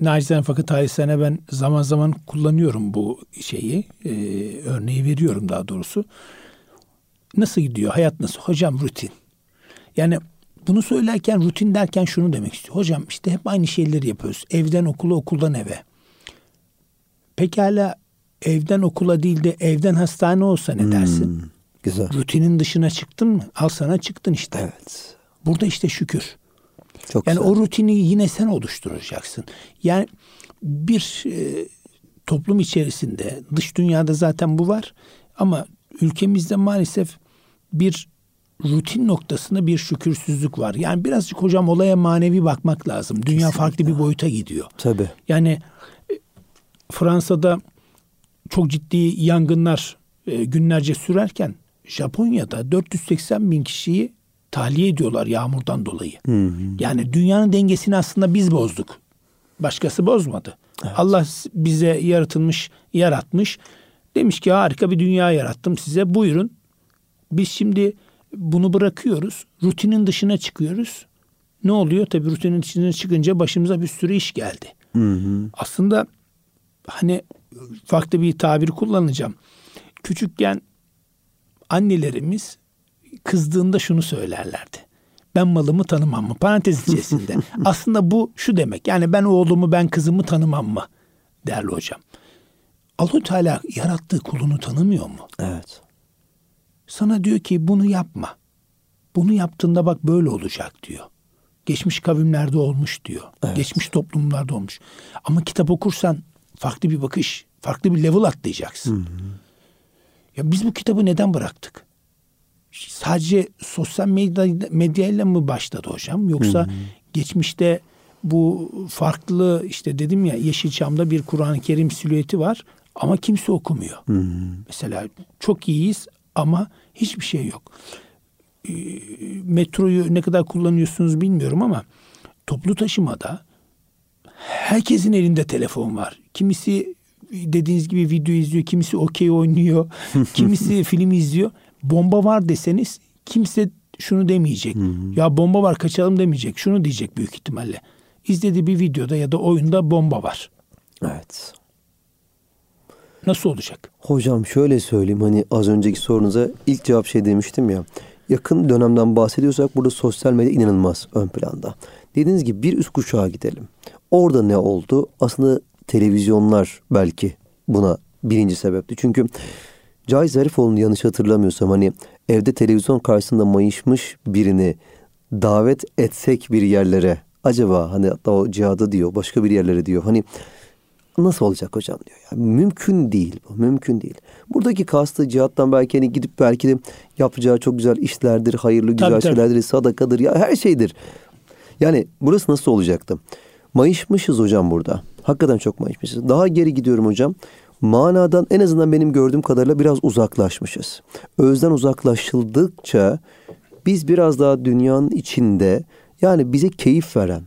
nacizane fakat tarihsene ben zaman zaman kullanıyorum bu şeyi. E, örneği veriyorum daha doğrusu. Nasıl gidiyor? Hayat nasıl? Hocam rutin. Yani bunu söylerken rutin derken şunu demek istiyor. Hocam işte hep aynı şeyleri yapıyoruz. Evden okula, okuldan eve. Pekala evden okula değil de evden hastane olsa ne dersin? Hmm, güzel. Rutinin dışına çıktın mı? Al sana çıktın işte. Evet. Burada işte şükür. Çok yani güzel. o rutini yine sen oluşturacaksın. Yani bir e, toplum içerisinde dış dünyada zaten bu var ama ülkemizde maalesef bir rutin noktasında bir şükürsüzlük var. Yani birazcık hocam olaya manevi bakmak lazım. Dünya Kesinlikle. farklı bir boyuta gidiyor. Tabii. Yani Fransa'da çok ciddi yangınlar e, günlerce sürerken Japonya'da 480 bin kişiyi tahliye ediyorlar yağmurdan dolayı. Hı hı. Yani dünyanın dengesini aslında biz bozduk. Başkası bozmadı. Evet. Allah bize yaratılmış, yaratmış. Demiş ki harika bir dünya yarattım size. Buyurun biz şimdi bunu bırakıyoruz. Rutinin dışına çıkıyoruz. Ne oluyor? Tabii rutinin dışına çıkınca başımıza bir sürü iş geldi. Hı hı. Aslında hani farklı bir tabir kullanacağım. Küçükken annelerimiz kızdığında şunu söylerlerdi. Ben malımı tanımam mı? Parantez içerisinde. Aslında bu şu demek. Yani ben oğlumu ben kızımı tanımam mı? Değerli hocam. Allah Teala yarattığı kulunu tanımıyor mu? Evet. Sana diyor ki bunu yapma. Bunu yaptığında bak böyle olacak diyor. Geçmiş kavimlerde olmuş diyor. Evet. Geçmiş toplumlarda olmuş. Ama kitap okursan farklı bir bakış, farklı bir level atlayacaksın. Hı hı. Ya biz bu kitabı neden bıraktık? Sadece sosyal medya medyayla mı başladı hocam? Yoksa hı hı. geçmişte bu farklı işte dedim ya Yeşilçam'da bir Kur'an-ı Kerim silüeti var ama kimse okumuyor. Hı hı. Mesela çok iyiyiz ama hiçbir şey yok. E, metroyu ne kadar kullanıyorsunuz bilmiyorum ama toplu taşımada herkesin elinde telefon var. Kimisi dediğiniz gibi video izliyor, kimisi okey oynuyor, kimisi film izliyor. Bomba var deseniz kimse şunu demeyecek. ya bomba var kaçalım demeyecek. Şunu diyecek büyük ihtimalle. İzlediği bir videoda ya da oyunda bomba var. Evet. Nasıl olacak? Hocam şöyle söyleyeyim hani az önceki sorunuza ilk cevap şey demiştim ya. Yakın dönemden bahsediyorsak burada sosyal medya inanılmaz ön planda. Dediğiniz gibi bir üst kuşağa gidelim. Orada ne oldu? Aslında televizyonlar belki buna birinci sebepti. Çünkü Cahit Zarifoğlu'nu yanlış hatırlamıyorsam hani evde televizyon karşısında mayışmış birini davet etsek bir yerlere acaba hani hatta o cihada diyor başka bir yerlere diyor hani nasıl olacak hocam diyor. Yani mümkün değil bu. Mümkün değil. Buradaki kastı cihattan belki hani gidip belki de yapacağı çok güzel işlerdir, hayırlı güzel tabii, şeylerdir, tabii. sadakadır ya her şeydir. Yani burası nasıl olacaktı? Mayışmışız hocam burada. Hakikaten çok mayışmışız. Daha geri gidiyorum hocam. Manadan en azından benim gördüğüm kadarıyla biraz uzaklaşmışız. Özden uzaklaşıldıkça biz biraz daha dünyanın içinde yani bize keyif veren,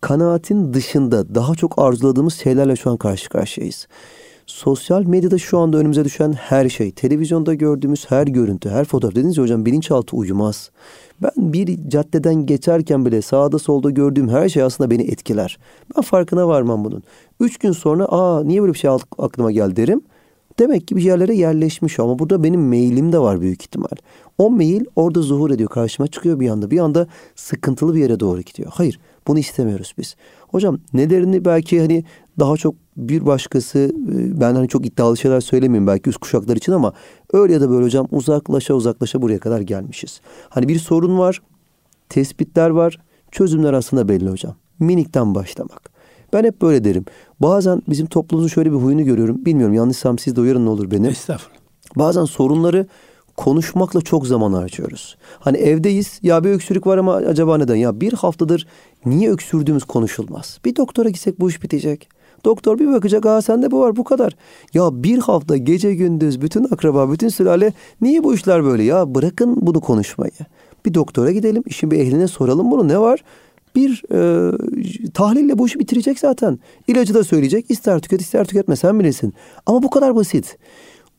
kanaatin dışında daha çok arzuladığımız şeylerle şu an karşı karşıyayız. Sosyal medyada şu anda önümüze düşen her şey, televizyonda gördüğümüz her görüntü, her fotoğraf. Dediniz ya hocam bilinçaltı uyumaz. Ben bir caddeden geçerken bile sağda solda gördüğüm her şey aslında beni etkiler. Ben farkına varmam bunun. Üç gün sonra aa niye böyle bir şey aklıma geldi derim. Demek ki bir yerlere yerleşmiş ama burada benim mailim de var büyük ihtimal. O mail orada zuhur ediyor karşıma çıkıyor bir anda. Bir anda sıkıntılı bir yere doğru gidiyor. Hayır bunu istemiyoruz biz. Hocam nelerini belki hani daha çok bir başkası e, ben hani çok iddialı şeyler söylemeyeyim belki üst kuşaklar için ama öyle ya da böyle hocam uzaklaşa uzaklaşa buraya kadar gelmişiz. Hani bir sorun var, tespitler var, çözümler aslında belli hocam. Minikten başlamak. Ben hep böyle derim. Bazen bizim toplumumuzun şöyle bir huyunu görüyorum. Bilmiyorum yanlışsam siz de uyarın ne olur beni. Estağfurullah. Bazen sorunları konuşmakla çok zaman harcıyoruz. Hani evdeyiz ya bir öksürük var ama acaba neden? Ya bir haftadır niye öksürdüğümüz konuşulmaz. Bir doktora gitsek bu iş bitecek. Doktor bir bakacak aa sende bu var bu kadar. Ya bir hafta gece gündüz bütün akraba bütün sülale niye bu işler böyle ya bırakın bunu konuşmayı. Bir doktora gidelim işin bir ehline soralım bunu ne var? Bir e, tahlille bu işi bitirecek zaten. İlacı da söyleyecek ister tüket ister tüketme sen bilirsin. Ama bu kadar basit.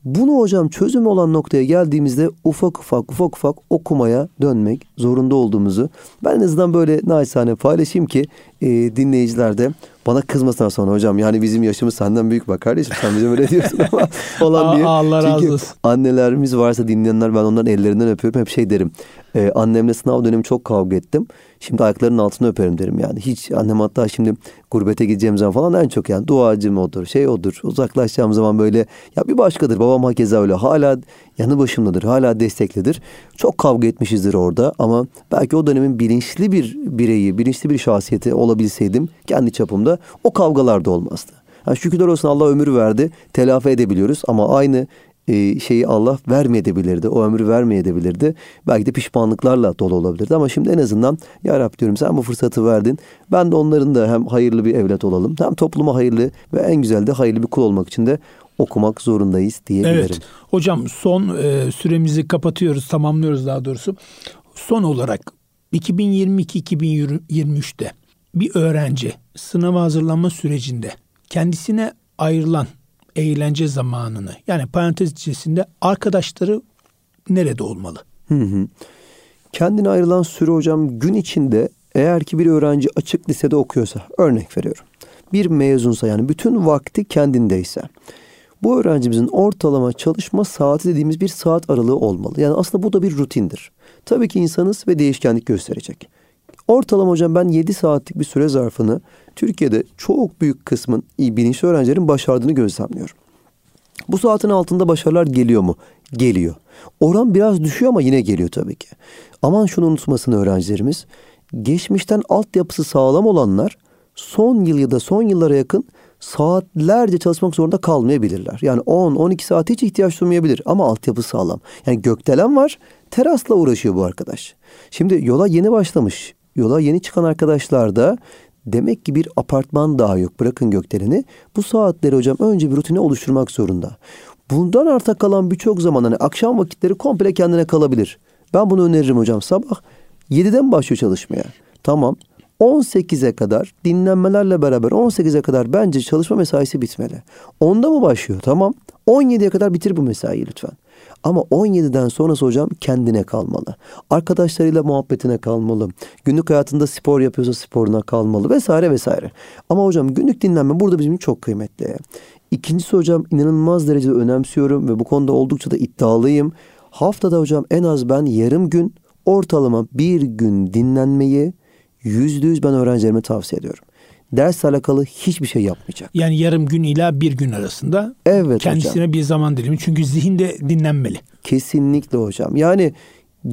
Bunu hocam çözüm olan noktaya geldiğimizde ufak ufak ufak ufak okumaya dönmek zorunda olduğumuzu ben en azından böyle naçizane paylaşayım ki e, dinleyiciler de bana kızmasınlar sonra hocam yani bizim yaşımız senden büyük bak kardeşim sen bizim öyle diyorsun ama falan diye. Allah razı olsun. annelerimiz varsa dinleyenler ben onların ellerinden öpüyorum hep şey derim. E, annemle sınav dönemi çok kavga ettim. Şimdi ayaklarının altını öperim derim yani. Hiç annem hatta şimdi gurbete gideceğim zaman falan en çok yani duacım odur, şey odur. Uzaklaşacağım zaman böyle ya bir başkadır. Babam hakeza öyle. Hala yanı başımdadır. Hala desteklidir. Çok kavga etmişizdir orada ama belki o dönemin bilinçli bir bireyi, bilinçli bir şahsiyeti olabilseydim kendi çapımda o kavgalar da olmazdı. Yani şükürler olsun Allah ömür verdi. Telafi edebiliyoruz ama aynı e, şeyi Allah vermeyebilirdi. O ömrü vermeyebilirdi. Belki de pişmanlıklarla dolu olabilirdi. Ama şimdi en azından Ya Rab diyorum sen bu fırsatı verdin. Ben de onların da hem hayırlı bir evlat olalım. Hem topluma hayırlı ve en güzel de hayırlı bir kul olmak için de okumak zorundayız diyebilirim. Evet. Hocam son e, süremizi kapatıyoruz, tamamlıyoruz daha doğrusu. Son olarak 2022-2023'te bir öğrenci sınava hazırlanma sürecinde kendisine ayrılan eğlence zamanını yani parantez içerisinde arkadaşları nerede olmalı? Hı hı. Kendine ayrılan süre hocam gün içinde eğer ki bir öğrenci açık lisede okuyorsa örnek veriyorum. Bir mezunsa yani bütün vakti kendindeyse bu öğrencimizin ortalama çalışma saati dediğimiz bir saat aralığı olmalı. Yani aslında bu da bir rutindir. Tabii ki insanız ve değişkenlik gösterecek. Ortalama hocam ben 7 saatlik bir süre zarfını Türkiye'de çok büyük kısmın iyi bilinçli öğrencilerin başardığını gözlemliyorum. Bu saatin altında başarılar geliyor mu? Geliyor. Oran biraz düşüyor ama yine geliyor tabii ki. Aman şunu unutmasın öğrencilerimiz. geçmişten altyapısı sağlam olanlar son yıl ya da son yıllara yakın saatlerce çalışmak zorunda kalmayabilirler. Yani 10-12 saat hiç ihtiyaç duymayabilir ama altyapı sağlam. Yani gökdelen var terasla uğraşıyor bu arkadaş. Şimdi yola yeni başlamış. Yola yeni çıkan arkadaşlar da demek ki bir apartman daha yok. Bırakın gökdeleni. Bu saatleri hocam önce bir rutine oluşturmak zorunda. Bundan arta kalan birçok zaman hani akşam vakitleri komple kendine kalabilir. Ben bunu öneririm hocam. Sabah 7'den başlıyor çalışmaya. Tamam. 18'e kadar dinlenmelerle beraber 18'e kadar bence çalışma mesaisi bitmeli. Onda mı başlıyor? Tamam. 17'ye kadar bitir bu mesaiyi lütfen. Ama 17'den sonrası hocam kendine kalmalı. Arkadaşlarıyla muhabbetine kalmalı. Günlük hayatında spor yapıyorsa sporuna kalmalı vesaire vesaire. Ama hocam günlük dinlenme burada bizim çok kıymetli. İkincisi hocam inanılmaz derecede önemsiyorum ve bu konuda oldukça da iddialıyım. Haftada hocam en az ben yarım gün ortalama bir gün dinlenmeyi yüzde yüz ben öğrencilerime tavsiye ediyorum. Dersle alakalı hiçbir şey yapmayacak. Yani yarım gün ila bir gün arasında evet kendisine hocam. bir zaman dilimi. Çünkü zihin de dinlenmeli. Kesinlikle hocam. Yani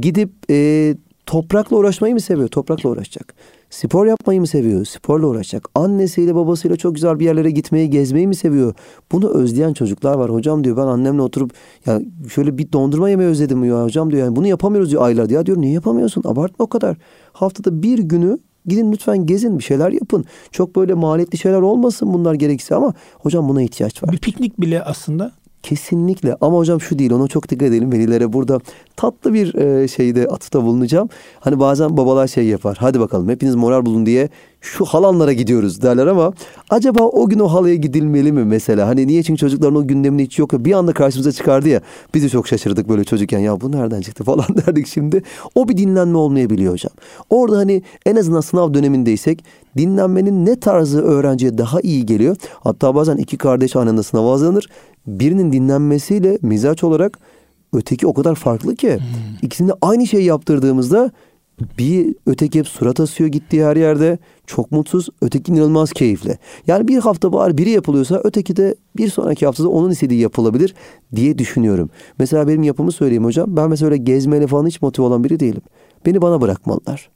gidip e, toprakla uğraşmayı mı seviyor? Toprakla uğraşacak. Spor yapmayı mı seviyor? Sporla uğraşacak. Annesiyle babasıyla çok güzel bir yerlere gitmeyi, gezmeyi mi seviyor? Bunu özleyen çocuklar var. Hocam diyor ben annemle oturup ya şöyle bir dondurma yemeyi özledim ya hocam diyor. Yani bunu yapamıyoruz diyor aylardır. Ya diyor niye yapamıyorsun? Abartma o kadar. Haftada bir günü Gidin lütfen gezin bir şeyler yapın. Çok böyle maliyetli şeyler olmasın bunlar gerekirse ama hocam buna ihtiyaç var. Bir piknik bile aslında Kesinlikle ama hocam şu değil ona çok dikkat edelim velilere burada tatlı bir e, şeyde atıfta bulunacağım. Hani bazen babalar şey yapar hadi bakalım hepiniz moral bulun diye şu halanlara gidiyoruz derler ama acaba o gün o halaya gidilmeli mi mesela? Hani niye çünkü çocukların o gündeminde hiç yok bir anda karşımıza çıkardı ya biz de çok şaşırdık böyle çocukken ya bu nereden çıktı falan derdik şimdi. O bir dinlenme olmayabiliyor hocam. Orada hani en azından sınav dönemindeysek dinlenmenin ne tarzı öğrenciye daha iyi geliyor? Hatta bazen iki kardeş aynı anda sınava hazırlanır birinin dinlenmesiyle mizaç olarak öteki o kadar farklı ki. Hmm. İkisini aynı şeyi yaptırdığımızda bir öteki hep surat asıyor gittiği her yerde. Çok mutsuz. Öteki inanılmaz keyifli. Yani bir hafta bari biri yapılıyorsa öteki de bir sonraki haftada onun istediği yapılabilir diye düşünüyorum. Mesela benim yapımı söyleyeyim hocam. Ben mesela öyle gezmeyle falan hiç motive olan biri değilim. Beni bana bırakmalılar.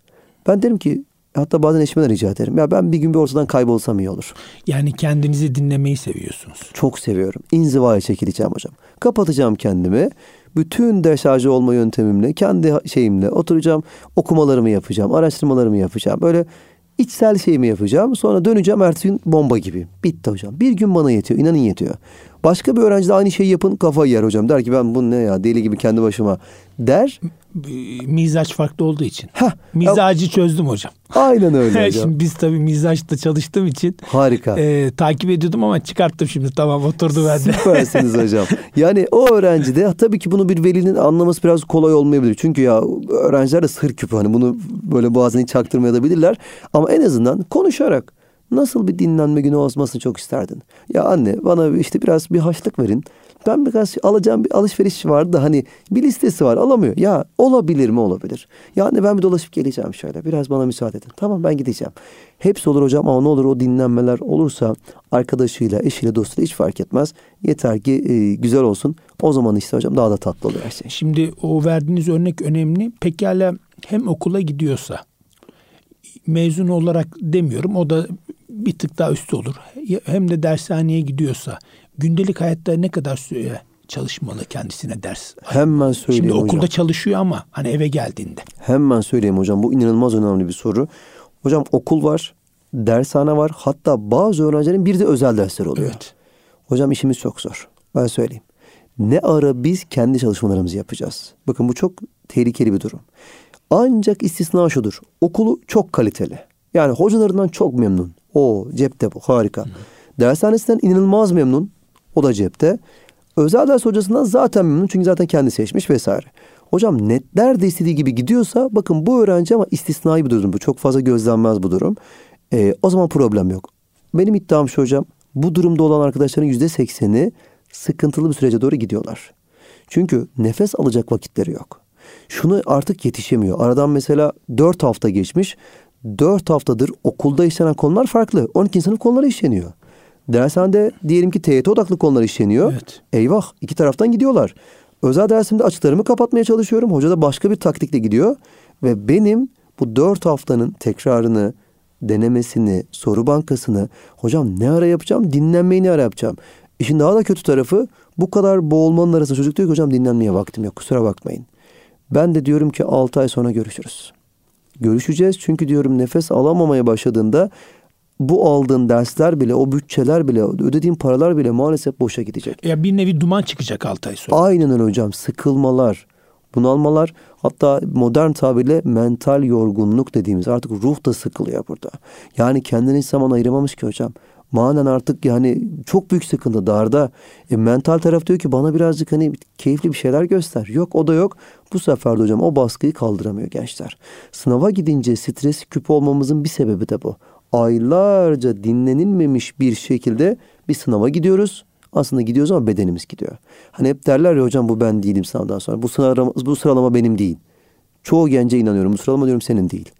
Ben derim ki Hatta bazen eşime de rica ederim. Ya ben bir gün bir ortadan kaybolsam iyi olur. Yani kendinizi dinlemeyi seviyorsunuz. Çok seviyorum. İnzivaya çekileceğim hocam. Kapatacağım kendimi. Bütün deşarjı olma yöntemimle, kendi şeyimle oturacağım. Okumalarımı yapacağım, araştırmalarımı yapacağım. Böyle içsel şeyimi yapacağım. Sonra döneceğim ertesi gün bomba gibi. Bitti hocam. Bir gün bana yetiyor. İnanın yetiyor. Başka bir öğrenci de aynı şeyi yapın kafayı yer hocam. Der ki ben bu ne ya deli gibi kendi başıma der. Mizaç farklı olduğu için. Heh, Mizacı ya, çözdüm hocam. Aynen öyle hocam. şimdi biz tabii mizaçta çalıştığım için. Harika. E, takip ediyordum ama çıkarttım şimdi tamam oturdu bende. Süpersiniz hocam. Yani o öğrenci de tabii ki bunu bir velinin anlaması biraz kolay olmayabilir. Çünkü ya öğrenciler de sır küpü hani bunu böyle hiç çaktırmayabilirler. Ama en azından konuşarak Nasıl bir dinlenme günü olmasını çok isterdin? Ya anne bana işte biraz bir haçlık verin. Ben biraz alacağım bir alışveriş vardı da hani bir listesi var alamıyor. Ya olabilir mi olabilir. Ya anne ben bir dolaşıp geleceğim şöyle. Biraz bana müsaade edin. Tamam ben gideceğim. Hepsi olur hocam ama ne olur o dinlenmeler olursa arkadaşıyla, eşiyle, dostuyla hiç fark etmez. Yeter ki e, güzel olsun. O zaman işte hocam daha da tatlı olur her şey. Şimdi o verdiğiniz örnek önemli. Pekala hem okula gidiyorsa mezun olarak demiyorum. O da bir tık daha üstü olur. Hem de dershaneye gidiyorsa gündelik hayatta ne kadar süre çalışmalı kendisine ders? Hemen söyleyeyim Şimdi okulda hocam. çalışıyor ama hani eve geldiğinde. Hemen söyleyeyim hocam bu inanılmaz önemli bir soru. Hocam okul var, dershane var. Hatta bazı öğrencilerin bir de özel dersler oluyor. Evet. Hocam işimiz çok zor. Ben söyleyeyim. Ne ara biz kendi çalışmalarımızı yapacağız. Bakın bu çok tehlikeli bir durum. Ancak istisna şudur. Okulu çok kaliteli. Yani hocalarından çok memnun. O cepte bu harika. Hı. Dershanesinden inanılmaz memnun. O da cepte. Özel ders hocasından zaten memnun çünkü zaten kendi seçmiş vesaire. Hocam netler de istediği gibi gidiyorsa bakın bu öğrenci ama istisnai bir durum bu. Çok fazla gözlenmez bu durum. Ee, o zaman problem yok. Benim iddiam şu hocam. Bu durumda olan arkadaşların yüzde sekseni sıkıntılı bir sürece doğru gidiyorlar. Çünkü nefes alacak vakitleri yok. Şunu artık yetişemiyor. Aradan mesela dört hafta geçmiş. 4 haftadır okulda işlenen konular farklı. 12. sınıf konuları işleniyor. Dershanede diyelim ki TYT odaklı konular işleniyor. Evet. Eyvah iki taraftan gidiyorlar. Özel dersimde açıklarımı kapatmaya çalışıyorum. Hoca da başka bir taktikle gidiyor. Ve benim bu dört haftanın tekrarını, denemesini, soru bankasını hocam ne ara yapacağım, dinlenmeyi ne ara yapacağım? İşin daha da kötü tarafı bu kadar boğulmanın arasında çocuk diyor ki hocam dinlenmeye vaktim yok kusura bakmayın. Ben de diyorum ki 6 ay sonra görüşürüz. Görüşeceğiz çünkü diyorum nefes alamamaya başladığında bu aldığın dersler bile, o bütçeler bile, ödediğin paralar bile maalesef boşa gidecek. Ya bir nevi duman çıkacak 6 ay sonra. Aynen öyle hocam. Sıkılmalar, bunalmalar hatta modern tabirle mental yorgunluk dediğimiz artık ruh da sıkılıyor burada. Yani kendine hiç zaman ayıramamış ki hocam. Manen artık yani çok büyük sıkıntı darda. E, mental taraf diyor ki bana birazcık hani keyifli bir şeyler göster. Yok o da yok. Bu sefer de hocam o baskıyı kaldıramıyor gençler. Sınava gidince stres küpü olmamızın bir sebebi de bu. Aylarca dinlenilmemiş bir şekilde bir sınava gidiyoruz. Aslında gidiyoruz ama bedenimiz gidiyor. Hani hep derler ya hocam bu ben değilim sınavdan sonra. Bu sıralama, bu sıralama benim değil. Çoğu gence inanıyorum. Bu sıralama diyorum senin değil.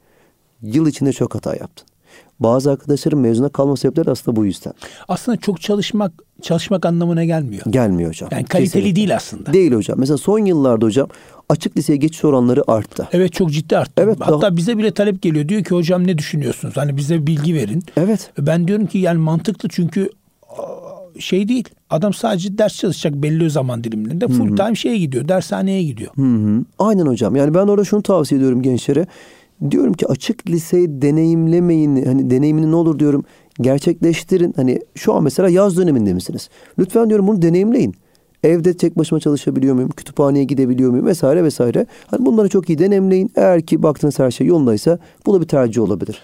Yıl içinde çok hata yaptın. Bazı arkadaşların mezuna kalma sebepleri aslında bu yüzden. Aslında çok çalışmak çalışmak anlamına gelmiyor. Gelmiyor hocam. Yani kaliteli Kesinlikle. değil aslında. Değil hocam. Mesela son yıllarda hocam açık liseye geçiş oranları arttı. Evet çok ciddi arttı. Evet, Hatta daha... bize bile talep geliyor. Diyor ki hocam ne düşünüyorsunuz? Hani bize bilgi verin. Evet. Ben diyorum ki yani mantıklı çünkü şey değil. Adam sadece ders çalışacak belli zaman dilimlerinde. Full time şeye gidiyor. Dershaneye gidiyor. Hı-hı. Aynen hocam. Yani ben orada şunu tavsiye ediyorum gençlere. Diyorum ki açık liseyi deneyimlemeyin. Hani deneyimini ne olur diyorum gerçekleştirin. Hani şu an mesela yaz döneminde misiniz? Lütfen diyorum bunu deneyimleyin. Evde tek başıma çalışabiliyor muyum? Kütüphaneye gidebiliyor muyum? Vesaire vesaire. Hani bunları çok iyi deneyimleyin. Eğer ki baktığınız her şey yolundaysa bu da bir tercih olabilir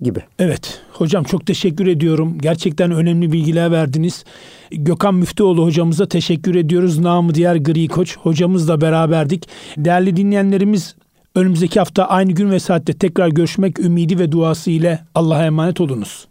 gibi. Evet hocam çok teşekkür ediyorum. Gerçekten önemli bilgiler verdiniz. Gökhan Müftüoğlu hocamıza teşekkür ediyoruz. Namı diğer Gri Koç hocamızla beraberdik. Değerli dinleyenlerimiz önümüzdeki hafta aynı gün ve saatte tekrar görüşmek ümidi ve duası ile Allah'a emanet olunuz.